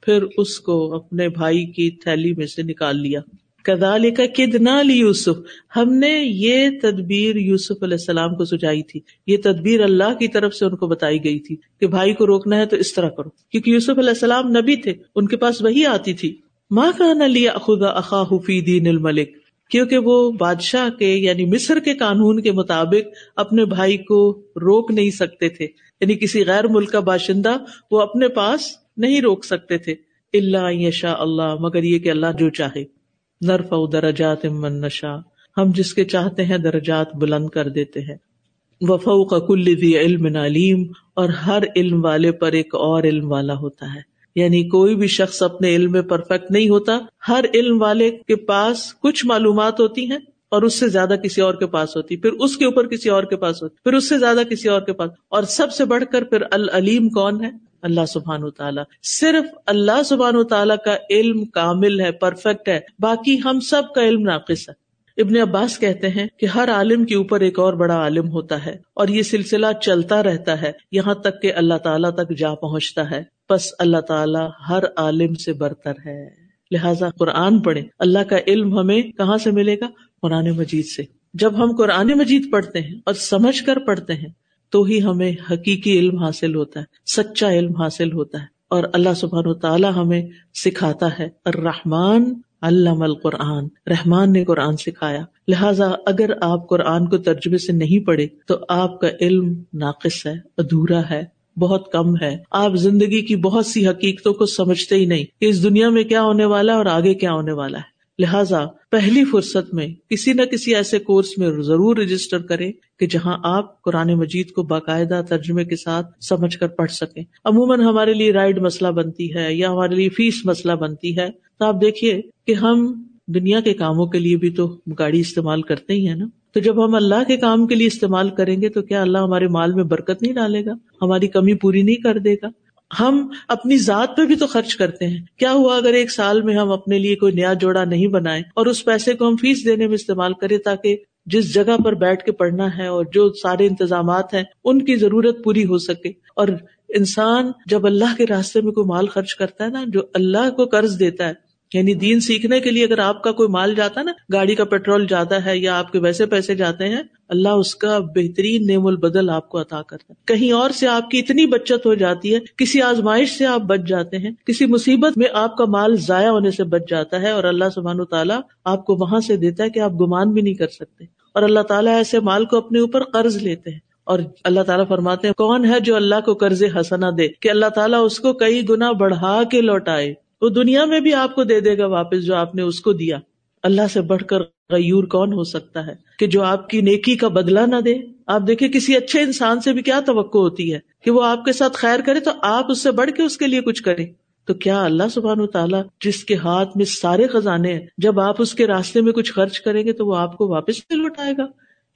پھر اس کو اپنے بھائی کی تھیلی میں سے نکال لیا۔ کدال کا کد نہ لی یوسف؟ ہم نے یہ تدبیر یوسف علیہ السلام کو سجائی تھی۔ یہ تدبیر اللہ کی طرف سے ان کو بتائی گئی تھی کہ بھائی کو روکنا ہے تو اس طرح کرو۔ کیونکہ یوسف علیہ السلام نبی تھے، ان کے پاس وہی آتی تھی۔ ماں کا نہ لیا خدا اخا دین الملک، کیونکہ وہ بادشاہ کے یعنی مصر کے قانون کے مطابق اپنے بھائی کو روک نہیں سکتے تھے۔ یعنی کسی غیر ملک کا باشندہ وہ اپنے پاس نہیں روک سکتے تھے۔ اللہ یشا اللہ، مگر یہ کہ اللہ جو چاہے۔ نرف درجات من نشا ہم جس کے چاہتے ہیں درجات بلند کر دیتے ہیں۔ وفو کا کل علم علیم، اور ہر علم والے پر ایک اور علم والا ہوتا ہے۔ یعنی کوئی بھی شخص اپنے علم میں پرفیکٹ نہیں ہوتا، ہر علم والے کے پاس کچھ معلومات ہوتی ہیں اور اس سے زیادہ کسی اور کے پاس ہوتی، پھر اس کے اوپر کسی اور کے پاس ہوتی، پھر اس سے زیادہ کسی اور کے پاس۔ اور سب سے بڑھ کر پھر العلیم کون ہے؟ اللہ سبحان و تعالیٰ۔ صرف اللہ سبحان و تعالیٰ کا علم کامل ہے پرفیکٹ ہے، باقی ہم سب کا علم ناقص ہے۔ ابن عباس کہتے ہیں کہ ہر عالم کے اوپر ایک اور بڑا عالم ہوتا ہے اور یہ سلسلہ چلتا رہتا ہے، یہاں تک کہ اللہ تعالیٰ تک جا پہنچتا ہے۔ بس اللہ تعالیٰ ہر عالم سے برتر ہے۔ لہٰذا قرآن پڑھے اللہ کا علم ہمیں کہاں سے ملے گا؟ قرآن مجید سے۔ جب ہم قرآن مجید پڑھتے ہیں اور سمجھ کر پڑھتے ہیں تو ہی ہمیں حقیقی علم حاصل ہوتا ہے، سچا علم حاصل ہوتا ہے۔ اور اللہ سبحان و تعالیٰ ہمیں سکھاتا ہے، الرحمن علام القرآن۔ رحمان نے قرآن سکھایا۔ لہٰذا اگر آپ قرآن کو ترجمے سے نہیں پڑھے، تو آپ کا علم ناقص ہے، ادھورا ہے، بہت کم ہے۔ آپ زندگی کی بہت سی حقیقتوں کو سمجھتے ہی نہیں۔ کہ اس دنیا میں کیا ہونے والا ہے اور آگے کیا ہونے والا ہے؟ لہٰذا پہلی فرصت میں کسی نہ کسی ایسے کورس میں ضرور رجسٹر کرے کہ جہاں آپ قرآن مجید کو باقاعدہ ترجمے کے ساتھ سمجھ کر پڑھ سکیں۔ عموماً ہمارے لیے رائڈ مسئلہ بنتی ہے یا ہمارے لیے فیس مسئلہ بنتی ہے۔ تو آپ دیکھیے کہ ہم دنیا کے کاموں کے لیے بھی تو گاڑی استعمال کرتے ہی ہیں نا۔ تو جب ہم اللہ کے کام کے لیے استعمال کریں گے تو کیا اللہ ہمارے مال میں برکت نہیں ڈالے گا؟ ہماری کمی پوری نہیں کر دے گا؟ ہم اپنی ذات پہ بھی تو خرچ کرتے ہیں۔ کیا ہوا اگر ایک سال میں ہم اپنے لیے کوئی نیا جوڑا نہیں بنائے اور اس پیسے کو ہم فیس دینے میں استعمال کریں تاکہ جس جگہ پر بیٹھ کے پڑھنا ہے اور جو سارے انتظامات ہیں، ان کی ضرورت پوری ہو سکے۔ اور انسان جب اللہ کے راستے میں کوئی مال خرچ کرتا ہے نا، جو اللہ کو قرض دیتا ہے یعنی دین سیکھنے کے لیے اگر آپ کا کوئی مال جاتا ہے نا، گاڑی کا پیٹرول جاتا ہے یا آپ کے ویسے پیسے جاتے ہیں، اللہ اس کا بہترین نیم البدل آپ کو عطا کرتا ہے۔ کہیں اور سے آپ کی اتنی بچت ہو جاتی ہے، کسی آزمائش سے آپ بچ جاتے ہیں، کسی مصیبت میں آپ کا مال ضائع ہونے سے بچ جاتا ہے اور اللہ سبحان تعالیٰ آپ کو وہاں سے دیتا ہے کہ آپ گمان بھی نہیں کر سکتے۔ اور اللہ تعالیٰ ایسے مال کو اپنے اوپر قرض لیتے ہیں۔ اور اللہ تعالیٰ فرماتے ہیں، کون ہے جو اللہ کو قرض حسنا دے؟ کہ اللہ تعالیٰ اس کو کئی گنا بڑھا کے لوٹائے۔ وہ دنیا میں بھی آپ کو دے دے گا واپس جو آپ نے اس کو دیا۔ اللہ سے بڑھ کر غیور کون ہو سکتا ہے کہ جو آپ کی نیکی کا بدلا نہ دے؟ آپ دیکھیں کسی اچھے انسان سے بھی کیا توقع ہوتی ہے کہ وہ آپ کے ساتھ خیر کرے تو آپ اس سے بڑھ کے اس کے لیے کچھ کریں۔ تو کیا اللہ سبحان و تعالیٰ جس کے ہاتھ میں سارے خزانے ہیں، جب آپ اس کے راستے میں کچھ خرچ کریں گے تو وہ آپ کو واپس بھی لوٹائے گا؟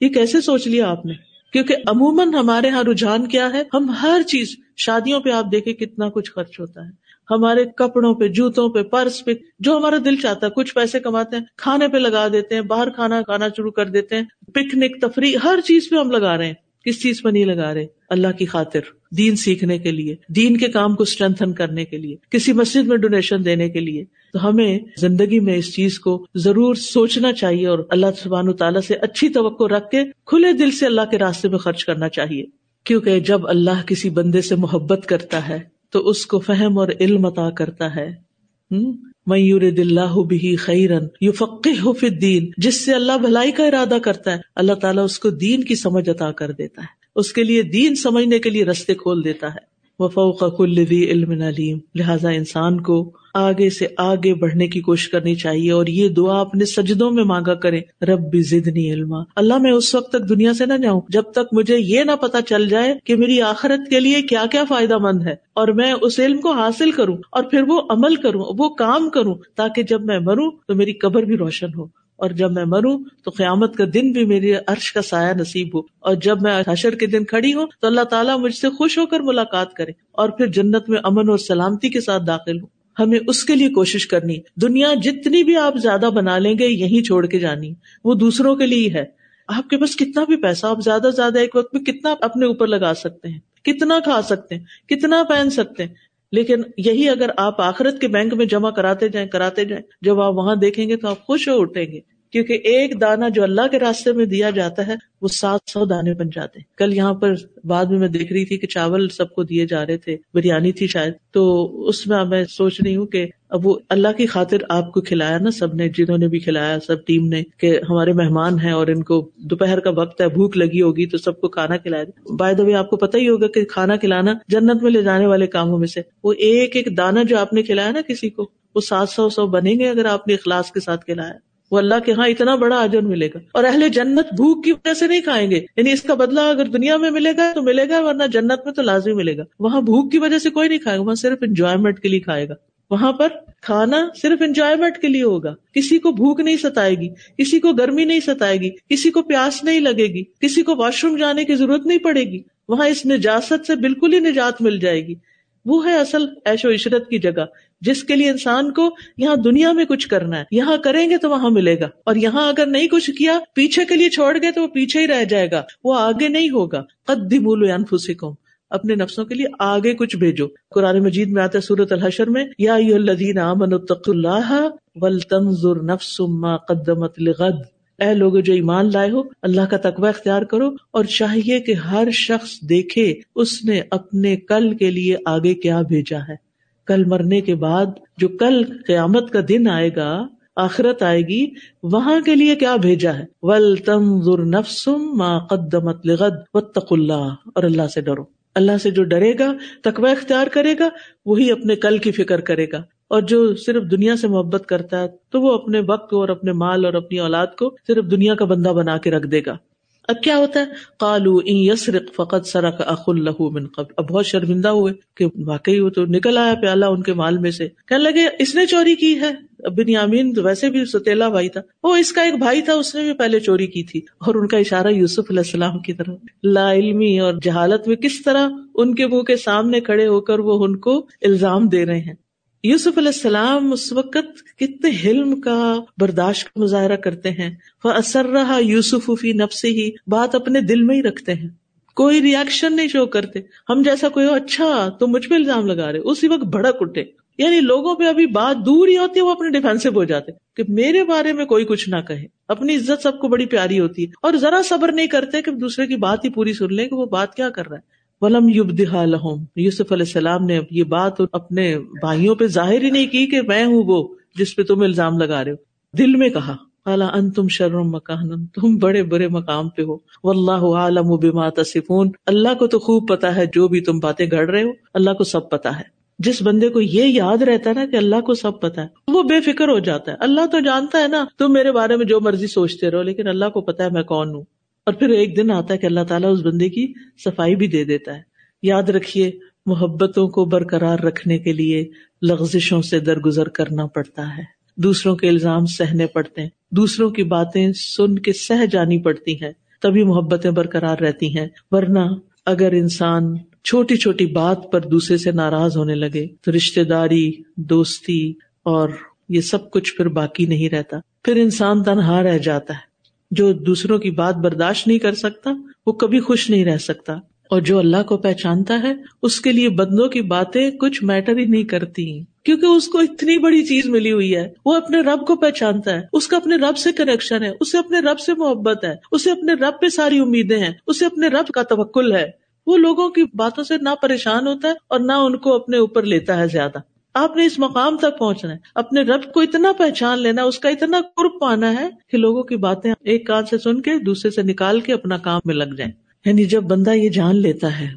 یہ کیسے سوچ لیا آپ نے؟ کیونکہ عموماً ہمارے یہاں رجحان کیا ہے؟ ہم ہر چیز، شادیوں پہ آپ دیکھیں کتنا کچھ خرچ ہوتا ہے۔ ہمارے کپڑوں پہ، جوتوں پہ، پرس پہ، جو ہمارا دل چاہتا ہے، کچھ پیسے کماتے ہیں، کھانے پہ لگا دیتے ہیں، باہر کھانا کھانا شروع کر دیتے ہیں، پکنک، تفریح، ہر چیز پہ ہم لگا رہے ہیں۔ کس چیز پہ نہیں لگا رہے؟ اللہ کی خاطر، دین سیکھنے کے لیے، دین کے کام کو اسٹرینتھن کرنے کے لیے، کسی مسجد میں ڈونیشن دینے کے لیے۔ تو ہمیں زندگی میں اس چیز کو ضرور سوچنا چاہیے اور اللہ سبحان تعالیٰ سے اچھی توقع رکھ کے کھلے دل سے اللہ کے راستے میں خرچ کرنا چاہیے۔ کیونکہ جب اللہ کسی بندے سے محبت کرتا ہے تو اس کو فہم اور علم عطا کرتا ہے۔ میور دلہ بھی خیرن یو فقی دین جس سے اللہ بھلائی کا ارادہ کرتا ہے، اللہ تعالیٰ اس کو دین کی سمجھ عطا کر دیتا ہے۔ اس کے لیے دین سمجھنے کے لیے رستے کھول دیتا ہے۔ وفوق کل ذی علم علیم۔ لہٰذا انسان کو آگے سے آگے بڑھنے کی کوشش کرنی چاہیے اور یہ دعا اپنے سجدوں میں مانگا کرے رب بھی زدنی علما۔ اللہ میں اس وقت تک دنیا سے نہ جاؤں جب تک مجھے یہ نہ پتا چل جائے کہ میری آخرت کے لیے کیا کیا فائدہ مند ہے۔ اور میں اس علم کو حاصل کروں اور پھر وہ عمل کروں، وہ کام کروں تاکہ جب میں مروں تو میری قبر بھی روشن ہو۔ اور جب میں مروں تو قیامت کا دن بھی میری عرش کا سایہ نصیب ہو اور جب میں حشر کے دن کھڑی ہوں تو اللہ تعالیٰ مجھ سے خوش ہو کر ملاقات کرے اور پھر جنت میں امن اور سلامتی کے ساتھ داخل ہوں۔ ہمیں اس کے لیے کوشش کرنی۔ دنیا جتنی بھی آپ زیادہ بنا لیں گے یہی چھوڑ کے جانی۔ وہ دوسروں کے لیے ہے۔ آپ کے پاس کتنا بھی پیسہ، آپ زیادہ زیادہ ایک وقت میں کتنا اپنے اوپر لگا سکتے ہیں۔ کتنا کھا سکتے ہیں، کتنا پہن سکتے ہیں۔ لیکن یہی اگر آپ آخرت کے بینک میں جمع کراتے جائیں کراتے جائیں، جب آپ وہاں دیکھیں گے تو آپ خوش ہو اٹھیں گے۔ کیونکہ ایک دانا جو اللہ کے راستے میں دیا جاتا ہے، وہ سات سو دانے بن جاتے ہیں۔ کل یہاں پر بعد میں میں دیکھ رہی تھی کہ چاول سب کو دیے جا رہے تھے، بریانی تھی شاید۔ تو اس میں میں سوچ رہی ہوں کہ اب وہ اللہ کی خاطر آپ کو کھلایا نا سب نے، جنہوں نے بھی کھلایا، سب ٹیم نے کہ ہمارے مہمان ہیں اور ان کو دوپہر کا وقت ہے، بھوک لگی ہوگی تو سب کو کھانا کھلایا۔ بائی دبی آپ کو پتا ہی ہوگا کہ کھانا کھلانا جنت میں لے جانے والے کاموں میں سے۔ وہ ایک ایک دانا جو آپ نے کھلایا نا کسی کو، وہ سات سو سو بنیں گے اگر آپ نے اخلاص کے ساتھ کھلایا۔ وہ اللہ کے ہاں اتنا بڑا اجر ملے گا۔ اور اہل جنت بھوک کی وجہ سے نہیں کھائیں گے۔ یعنی اس کا بدلا اگر دنیا میں ملے گا تو ملے گا، ورنہ جنت میں تو لازمی ملے گا۔ وہاں بھوک کی وجہ سے کوئی نہیں کھائے گا، وہاں صرف انجوائےمنٹ کے لیے کھائے گا۔ وہاں پر کھانا صرف انجوائےمنٹ کے لیے ہوگا۔ کسی کو بھوک نہیں ستائے گی، کسی کو گرمی نہیں ستائے گی، کسی کو پیاس نہیں لگے گی، کسی کو واش روم جانے کی ضرورت نہیں پڑے گی۔ وہاں اس نجاست سے بالکل ہی نجات مل جائے گی۔ وہ ہے اصل ایش و عشرت کی جگہ۔ جس کے لیے انسان کو یہاں دنیا میں کچھ کرنا ہے، یہاں کریں گے تو وہاں ملے گا۔ اور یہاں اگر نہیں کچھ کیا، پیچھے کے لیے چھوڑ گئے تو وہ پیچھے ہی رہ جائے گا۔ وہ آگے نہیں ہوگا۔ قدمول انفسکم اپنے نفسوں کے لیے آگے کچھ بھیجو۔ قرآن مجید میں آتا ہے سورت الحشر میں، یا الذین آمنوا اتقوا اللہ ولتنظر نفس ما قدمت لغد۔ اے لوگ جو ایمان لائے ہو، اللہ کا تقوی اختیار کرو اور چاہیے کہ ہر شخص دیکھے اس نے اپنے کل کے لیے آگے کیا بھیجا ہے۔ کل مرنے کے بعد جو کل قیامت کا دن آئے گا، آخرت آئے گی، وہاں کے لیے کیا بھیجا ہے؟ ول تم نفسم ما قدمت لغد وتق اللہ اور اللہ سے ڈرو۔ اللہ سے جو ڈرے گا، تقوی اختیار کرے گا، وہی اپنے کل کی فکر کرے گا۔ اور جو صرف دنیا سے محبت کرتا ہے، تو وہ اپنے وقت کو اور اپنے مال اور اپنی اولاد کو صرف دنیا کا بندہ بنا کے رکھ دے گا۔ اب کیا ہوتا ہے؟ کالو ان یسرق فقط سرق اخ اللہ من قبل. اب بہت شرمندہ ہوئے کہ واقعی وہ تو نکل آیا پیالہ ان کے مال میں سے۔ کہنے لگے، اس نے چوری کی ہے؟ بن یامین تو ویسے بھی ستیلا بھائی تھا۔ وہ اس کا ایک بھائی تھا، اس نے بھی پہلے چوری کی تھی۔ اور ان کا اشارہ یوسف علیہ السلام کی طرف۔ لا علمی اور جہالت میں کس طرح ان کے منہ کے سامنے کھڑے ہو کر وہ ان کو الزام دے رہے ہیں۔ یوسف علیہ السلام اس وقت کتنے حلم کا برداشت کا مظاہرہ کرتے ہیں۔ وہ اثر رہا یوسف فی نفسی ہی بات اپنے دل میں ہی رکھتے ہیں۔ کوئی ریئیکشن نہیں شو کرتے۔ ہم جیسا کوئی ہو اچھا تم مجھ پہ الزام لگا رہے اسی وقت بھڑک اٹھے۔ یعنی لوگوں پہ ابھی بات دور ہی ہوتی ہے، وہ اپنے ڈیفینسو ہو جاتے کہ میرے بارے میں کوئی کچھ نہ کہے۔ اپنی عزت سب کو بڑی پیاری ہوتی ہے۔ اور ذرا صبر نہیں کرتے کہ دوسرے کی بات ہی پوری سن لیں کہ وہ بات کیا کر رہا ہے۔ ولم یوب لہم۔ یوسف علیہ السلام نے یہ بات اپنے بھائیوں پہ ظاہر ہی نہیں کی کہ میں ہوں وہ جس پہ تم الزام لگا رہے ہو۔ دل میں کہا اعلیٰ ان تم شرم مکان تم بڑے برے مقام پہ ہو۔ و اللہ عالم و بما تصفون۔ اللہ کو تو خوب پتا ہے جو بھی تم باتیں گھڑ رہے ہو۔ اللہ کو سب پتا ہے۔ جس بندے کو یہ یاد رہتا ہے نا کہ اللہ کو سب پتا ہے، وہ بے فکر ہو جاتا ہے۔ اللہ تو جانتا ہے نا، تم میرے بارے میں جو مرضی سوچتے رہو، لیکن اللہ کو پتا ہے میں کون ہوں۔ اور پھر ایک دن آتا ہے کہ اللہ تعالیٰ اس بندے کی صفائی بھی دے دیتا ہے۔ یاد رکھیے، محبتوں کو برقرار رکھنے کے لیے لغزشوں سے درگزر کرنا پڑتا ہے۔ دوسروں کے الزام سہنے پڑتے ہیں۔ دوسروں کی باتیں سن کے سہ جانی پڑتی ہیں۔ تبھی محبتیں برقرار رہتی ہیں۔ ورنہ اگر انسان چھوٹی چھوٹی بات پر دوسرے سے ناراض ہونے لگے، تو رشتے داری، دوستی اور یہ سب کچھ پھر باقی نہیں رہتا۔ پھر انسان تنہا رہ جاتا ہے۔ جو دوسروں کی بات برداشت نہیں کر سکتا، وہ کبھی خوش نہیں رہ سکتا۔ اور جو اللہ کو پہچانتا ہے، اس کے لیے بندوں کی باتیں کچھ میٹر ہی نہیں کرتی۔ کیونکہ اس کو اتنی بڑی چیز ملی ہوئی ہے۔ وہ اپنے رب کو پہچانتا ہے۔ اس کا اپنے رب سے کنیکشن ہے۔ اسے اپنے رب سے محبت ہے۔ اسے اپنے رب پہ ساری امیدیں ہیں۔ اسے اپنے رب کا توکل ہے۔ وہ لوگوں کی باتوں سے نہ پریشان ہوتا ہے اور نہ ان کو اپنے اوپر لیتا ہے زیادہ۔ آپ نے اس مقام تک پہنچنا ہے۔ اپنے رب کو اتنا پہچان لینا، اس کا اتنا قرب پانا ہے کہ لوگوں کی باتیں ایک کان سے سن کے دوسرے سے نکال کے اپنا کام میں لگ جائیں۔ یعنی جب بندہ یہ جان لیتا ہے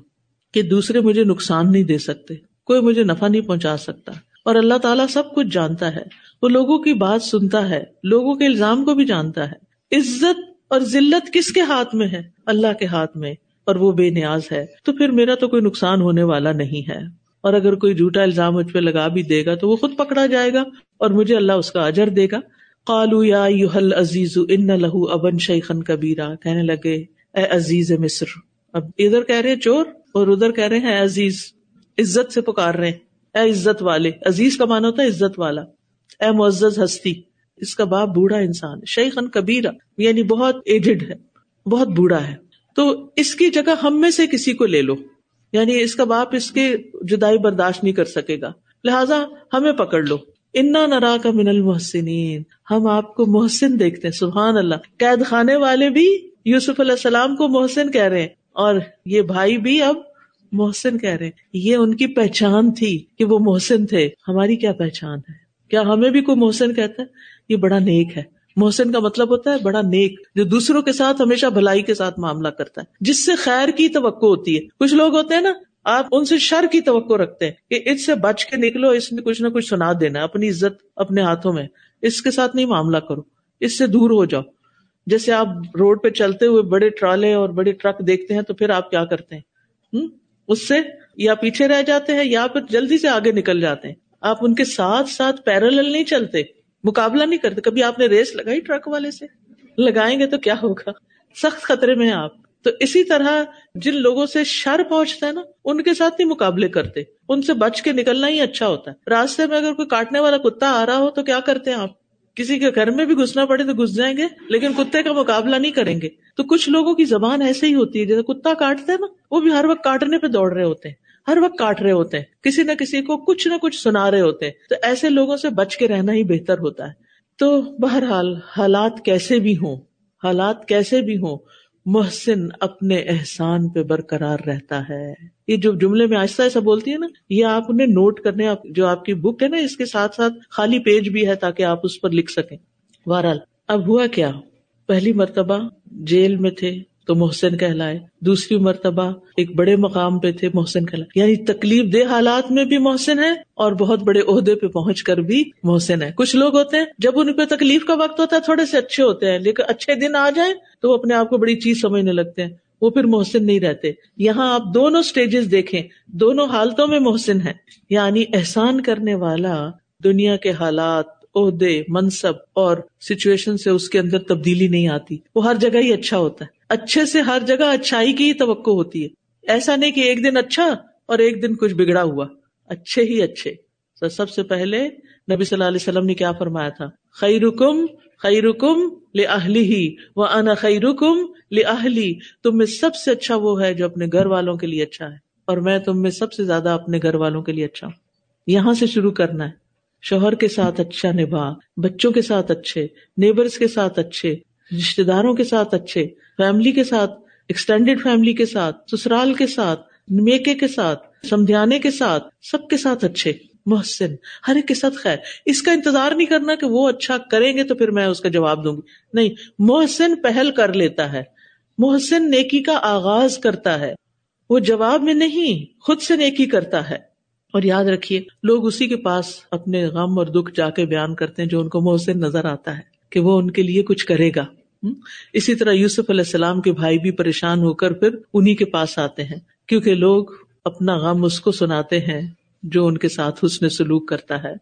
کہ دوسرے مجھے نقصان نہیں دے سکتے، کوئی مجھے نفع نہیں پہنچا سکتا، اور اللہ تعالیٰ سب کچھ جانتا ہے، وہ لوگوں کی بات سنتا ہے، لوگوں کے الزام کو بھی جانتا ہے۔ عزت اور ذلت کس کے ہاتھ میں ہے؟ اللہ کے ہاتھ میں، اور وہ بے نیاز ہے۔ تو پھر میرا تو کوئی نقصان ہونے والا نہیں ہے۔ اور اگر کوئی جھوٹا الزام مجھ پہ لگا بھی دے گا تو وہ خود پکڑا جائے گا اور مجھے اللہ اس کا اجر دے گا۔ کالو یا یوحل عزیز ان لہو ابن شیخن کبیرا۔ کہنے لگے، اے عزیز مصر، اب ادھر کہہ رہے چور اور ادھر کہہ رہے ہیں عزیز، عزت سے پکار رہے اے عزت والے، عزیز کا مانا ہوتا ہے عزت والا۔ اے معزز ہستی، اس کا باپ بوڑھا انسان شیخن کبیرا یعنی بہت ایجڈ ہے، بہت بوڑھا ہے۔ تو اس کی جگہ ہم میں سے کسی کو لے لو۔ یعنی اس کا باپ اس کی جدائی برداشت نہیں کر سکے گا۔ لہٰذا ہمیں پکڑ لو۔ انا نرا کا من المحسنین ہم آپ کو محسن دیکھتے ہیں، سبحان اللہ۔ قید خانے والے بھی یوسف علیہ السلام کو محسن کہہ رہے ہیں، اور یہ بھائی بھی اب محسن کہہ رہے ہیں۔ یہ ان کی پہچان تھی کہ وہ محسن تھے۔ ہماری کیا پہچان ہے؟ کیا ہمیں بھی کوئی محسن کہتا ہے؟ یہ بڑا نیک ہے۔ محسن کا مطلب ہوتا ہے بڑا نیک، جو دوسروں کے ساتھ ہمیشہ بھلائی کے ساتھ معاملہ کرتا ہے۔ جس سے خیر کی توقع ہوتی ہے۔ کچھ لوگ ہوتے ہیں نا، آپ ان سے شر کی توقع رکھتے ہیں کہ اس سے بچ کے نکلو، اس میں کچھ نہ کچھ سنا دینا، اپنی عزت اپنے ہاتھوں میں۔ اس کے ساتھ نہیں معاملہ کرو۔ اس سے دور ہو جاؤ۔ جیسے آپ روڈ پہ چلتے ہوئے بڑے ٹرالے اور بڑے ٹرک دیکھتے ہیں تو پھر آپ کیا کرتے ہیں؟ اس سے یا پیچھے رہ جاتے ہیں یا پھر جلدی سے آگے نکل جاتے ہیں۔ آپ ان کے ساتھ ساتھ پیرل نہیں چلتے۔ مقابلہ نہیں کرتے، کبھی آپ نے ریس لگائی ٹرک والے سے؟ لگائیں گے تو کیا ہوگا؟ سخت خطرے میں آپ۔ تو اسی طرح جن لوگوں سے شر پہنچتا ہے نا، ان کے ساتھ نہیں مقابلے کرتے۔ ان سے بچ کے نکلنا ہی اچھا ہوتا ہے۔ راستے میں اگر کوئی کاٹنے والا کتا آ رہا ہو تو کیا کرتے ہیں آپ؟ کسی کے گھر میں بھی گھسنا پڑے تو گھس جائیں گے، لیکن کتے کا مقابلہ نہیں کریں گے۔ تو کچھ لوگوں کی زبان ایسے ہی ہوتی ہے، جیسے کتا کاٹتے ہیں نا، وہ بھی ہر وقت کاٹنے پہ دوڑ رہے ہوتے ہیں۔ ہر وقت کاٹ رہے ہوتے ہیں۔ کسی نہ کسی کو کچھ نہ کچھ سنا رہے ہوتے ہیں۔ تو ایسے لوگوں سے بچ کے رہنا ہی بہتر ہوتا ہے۔ تو بہرحال حالات کیسے بھی ہوں، حالات کیسے بھی ہوں، محسن اپنے احسان پہ برقرار رہتا ہے۔ یہ جو جملے میں آہستہ ایسا بولتی ہے نا، یہ آپ انہیں نوٹ کرنے جو آپ کی بک ہے نا، اس کے ساتھ ساتھ خالی پیج بھی ہے تاکہ آپ اس پر لکھ سکیں۔ بہرحال، اب ہوا کیا؟ پہلی مرتبہ جیل میں تھے۔ تو محسن کہلائے۔ دوسری مرتبہ ایک بڑے مقام پہ تھے، محسن کہلائے۔ یعنی تکلیف دہ حالات میں بھی محسن ہے اور بہت بڑے عہدے پہ پہنچ کر بھی محسن ہے کچھ لوگ ہوتے ہیں، جب ان پہ تکلیف کا وقت ہوتا ہے، تھوڑے سے اچھے ہوتے ہیں، لیکن اچھے دن آ جائیں تو وہ اپنے آپ کو بڑی چیز سمجھنے لگتے ہیں۔ وہ پھر محسن نہیں رہتے۔ یہاں آپ دونوں اسٹیجز دیکھیں، دونوں حالتوں میں محسن ہے یعنی احسان کرنے والا دنیا کے حالات عہدے، منصب اور سچویشن سے اس کے اندر تبدیلی نہیں آتی۔ وہ ہر جگہ ہی اچھا ہوتا ہے۔ اچھے سے ہر جگہ اچھائی کی ہی توقع ہوتی ہے۔ ایسا نہیں کہ ایک دن اچھا اور ایک دن کچھ بگڑا ہوا۔ اچھے ہی اچھے۔ سب سے پہلے نبی صلی اللہ علیہ وسلم نے کیا فرمایا تھا؟ خیر رکم خیر رکم لہلی ہی وہ انا خیر رکم لہلی تم میں سب سے اچھا وہ ہے جو اپنے گھر والوں کے لیے اچھا ہے۔ اور میں تم میں سب سے زیادہ اپنے گھر والوں کے لیے اچھا ہوں۔ یہاں سے شروع کرنا ہے۔ شوہر کے ساتھ اچھا نبھا، بچوں کے ساتھ اچھے نیبرس کے ساتھ اچھے رشتے داروں کے ساتھ اچھے، فیملی کے ساتھ ایکسٹینڈیڈ فیملی کے ساتھ، سسرال کے ساتھ میکے کے ساتھ سمجھانے کے ساتھ، سب کے ساتھ اچھے، محسن، ہر ایک کے ساتھ خیر۔ اس کا انتظار نہیں کرنا کہ وہ اچھا کریں گے تو پھر میں اس کا جواب دوں گی۔ نہیں، محسن پہل کر لیتا ہے۔ محسن نیکی کا آغاز کرتا ہے۔ وہ جواب میں نہیں، خود سے نیکی کرتا ہے۔ اور یاد رکھیے، لوگ اسی کے پاس اپنے غم اور دکھ جا کے بیان کرتے ہیں جو ان کو محسن نظر آتا ہے کہ وہ ان کے لیے کچھ کرے گا۔ اسی طرح یوسف علیہ السلام کے بھائی بھی پریشان ہو کر پھر انہیں کے پاس آتے ہیں، کیونکہ لوگ اپنا غم اس کو سناتے ہیں جو ان کے ساتھ حسن سلوک کرتا ہے۔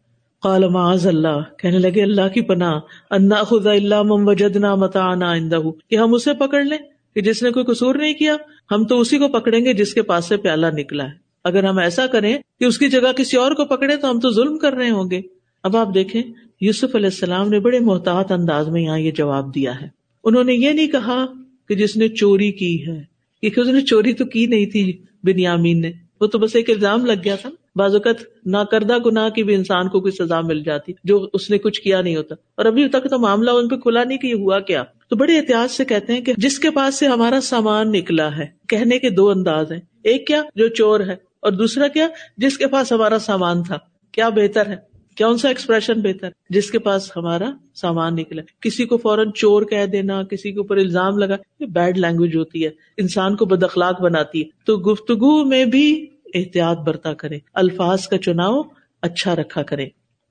قال معاذ اللہ، کہنے لگے، اللہ کی پناہ انا خدا اللہ وجدنا متانا آئندہ کہ ہم اسے پکڑ لیں، کہ جس نے کوئی قصور نہیں کیا، ہم تو اسی کو پکڑیں گے جس کے پاس سے پیالہ نکلا ہے۔ اگر ہم ایسا کریں کہ اس کی جگہ کسی اور کو پکڑے تو ہم تو ظلم کر رہے ہوں گے۔ اب آپ دیکھیں، یوسف علیہ السلام نے بڑے محتاط انداز میں یہاں یہ جواب دیا ہے۔ انہوں نے یہ نہیں کہا کہ جس نے چوری کی ہے کیونکہ اس نے چوری تو کی نہیں تھی بنیامین نے۔ وہ تو بس ایک الزام لگ گیا تھا۔ بعض اوقات نہ کردہ گناہ کی بھی انسان کو کوئی سزا مل جاتی، جو اس نے کچھ کیا نہیں ہوتا۔ اور ابھی تک تو معاملہ ان پہ کھلا نہیں کہ یہ ہوا کیا۔ تو بڑے احتیاط سے کہتے ہیں کہ جس کے پاس سے ہمارا سامان نکلا ہے، کہنے کے دو انداز ہیں۔ ایک کیا؟ جو چور ہے۔ اور دوسرا کیا؟ جس کے پاس ہمارا سامان تھا، کیا بہتر ہے؟ کون سا ایکسپریشن بہتر جس کے پاس ہمارا سامان نکلا کسی کو فوراً چور کہہ دینا، کسی کے اوپر الزام لگا، یہ بیڈ لینگویج ہوتی ہے۔ انسان کو بد اخلاق بناتی ہے۔ تو گفتگو میں بھی احتیاط برتا کرے، الفاظ کا چناؤ اچھا رکھا کرے۔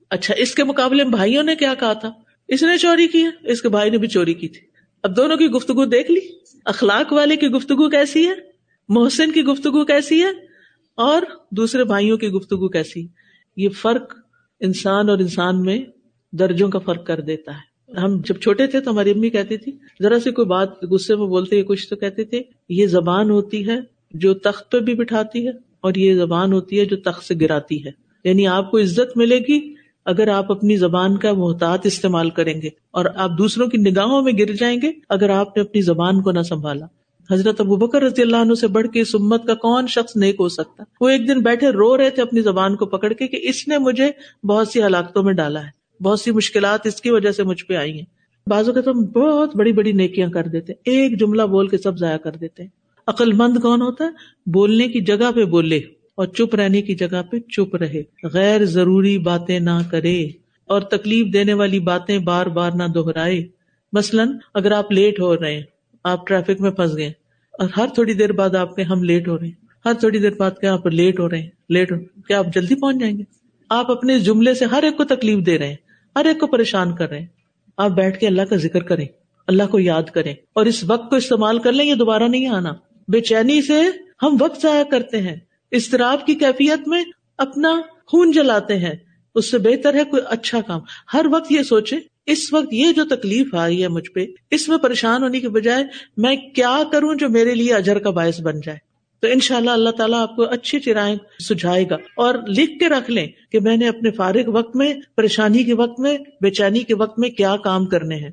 اچھا اس کے مقابلے میں بھائیوں نے کیا کہا تھا؟ اس نے چوری کی ہے، اس کے بھائی نے بھی چوری کی تھی۔ اب دونوں کی گفتگو دیکھ لی؟ اخلاق والے کی گفتگو کیسی ہے؟ محسن کی گفتگو کیسی ہے؟ اور دوسرے بھائیوں کی گفتگو کیسی؟ یہ فرق انسان اور انسان میں درجوں کا فرق کر دیتا ہے۔ ہم جب چھوٹے تھے تو ہماری امی کہتی تھی، ذرا سی کوئی بات غصے میں بولتے کچھ تو کہتے تھے یہ زبان ہوتی ہے جو تخت پہ بھی بٹھاتی ہے اور یہ زبان ہوتی ہے جو تخت سے گراتی ہے۔ یعنی آپ کو عزت ملے گی اگر آپ اپنی زبان کا محتاط استعمال کریں گے اور آپ دوسروں کی نگاہوں میں گر جائیں گے اگر آپ نے اپنی زبان کو نہ سنبھالا۔ حضرت ابو بکر رضی اللہ عنہ سے بڑھ کے اس امت کا کون شخص نیک ہو سکتا؟ وہ ایک دن بیٹھے رو رہے تھے اپنی زبان کو پکڑ کے کہ اس نے مجھے بہت سی ہلاکتوں میں ڈالا ہے، بہت سی مشکلات اس کی وجہ سے مجھ پہ آئی ہیں۔ بازو کے تو ہم بہت بڑی بڑی نیکیاں کر دیتے ایک جملہ بول کے سب ضائع کر دیتے عقل مند کون ہوتا ہے؟ بولنے کی جگہ پہ بولے اور چپ رہنے کی جگہ پہ چپ رہے۔ غیر ضروری باتیں نہ کرے اور تکلیف دینے والی باتیں بار بار نہ دہرائے۔ مثلاً اگر آپ لیٹ ہو رہے ہیں آپ ٹریفک میں پھنس گئے اور ہر تھوڑی دیر بعد آپ کے ہم لیٹ ہو رہے ہیں۔ ہر تھوڑی دیر بعد کیا آپ لیٹ ہو رہے ہیں۔ لیٹ ہو کیا آپ جلدی پہنچ جائیں گے؟ آپ اپنے جملے سے ہر ایک کو تکلیف دے رہے ہیں۔ ہر ایک کو پریشان کر رہے ہیں۔ آپ بیٹھ کے اللہ کا ذکر کریں۔ اللہ کو یاد کریں۔ اور اس وقت کو استعمال کر لیں، یہ دوبارہ نہیں آنا۔ بے چینی سے ہم وقت ضائع کرتے ہیں۔ استراب کی کیفیت میں اپنا خون جلاتے ہیں۔ اس سے بہتر ہے کوئی اچھا کام۔ ہر وقت یہ سوچے اس وقت یہ جو تکلیف آئی ہے مجھ پہ، اس میں پریشان ہونے کے بجائے میں کیا کروں جو میرے لیے اجر کا باعث بن جائے؟ تو ان شاء اللہ اللہ تعالیٰ آپ کو اچھی چرائیں سجھائے گا۔ اور لکھ کے رکھ لیں کہ میں نے اپنے فارغ وقت میں، پریشانی کے وقت میں، بے چینی کے وقت میں کیا کام کرنے ہیں،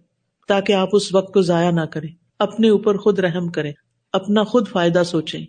تاکہ آپ اس وقت کو ضائع نہ کریں۔ اپنے اوپر خود رحم کریں، اپنا خود فائدہ سوچیں۔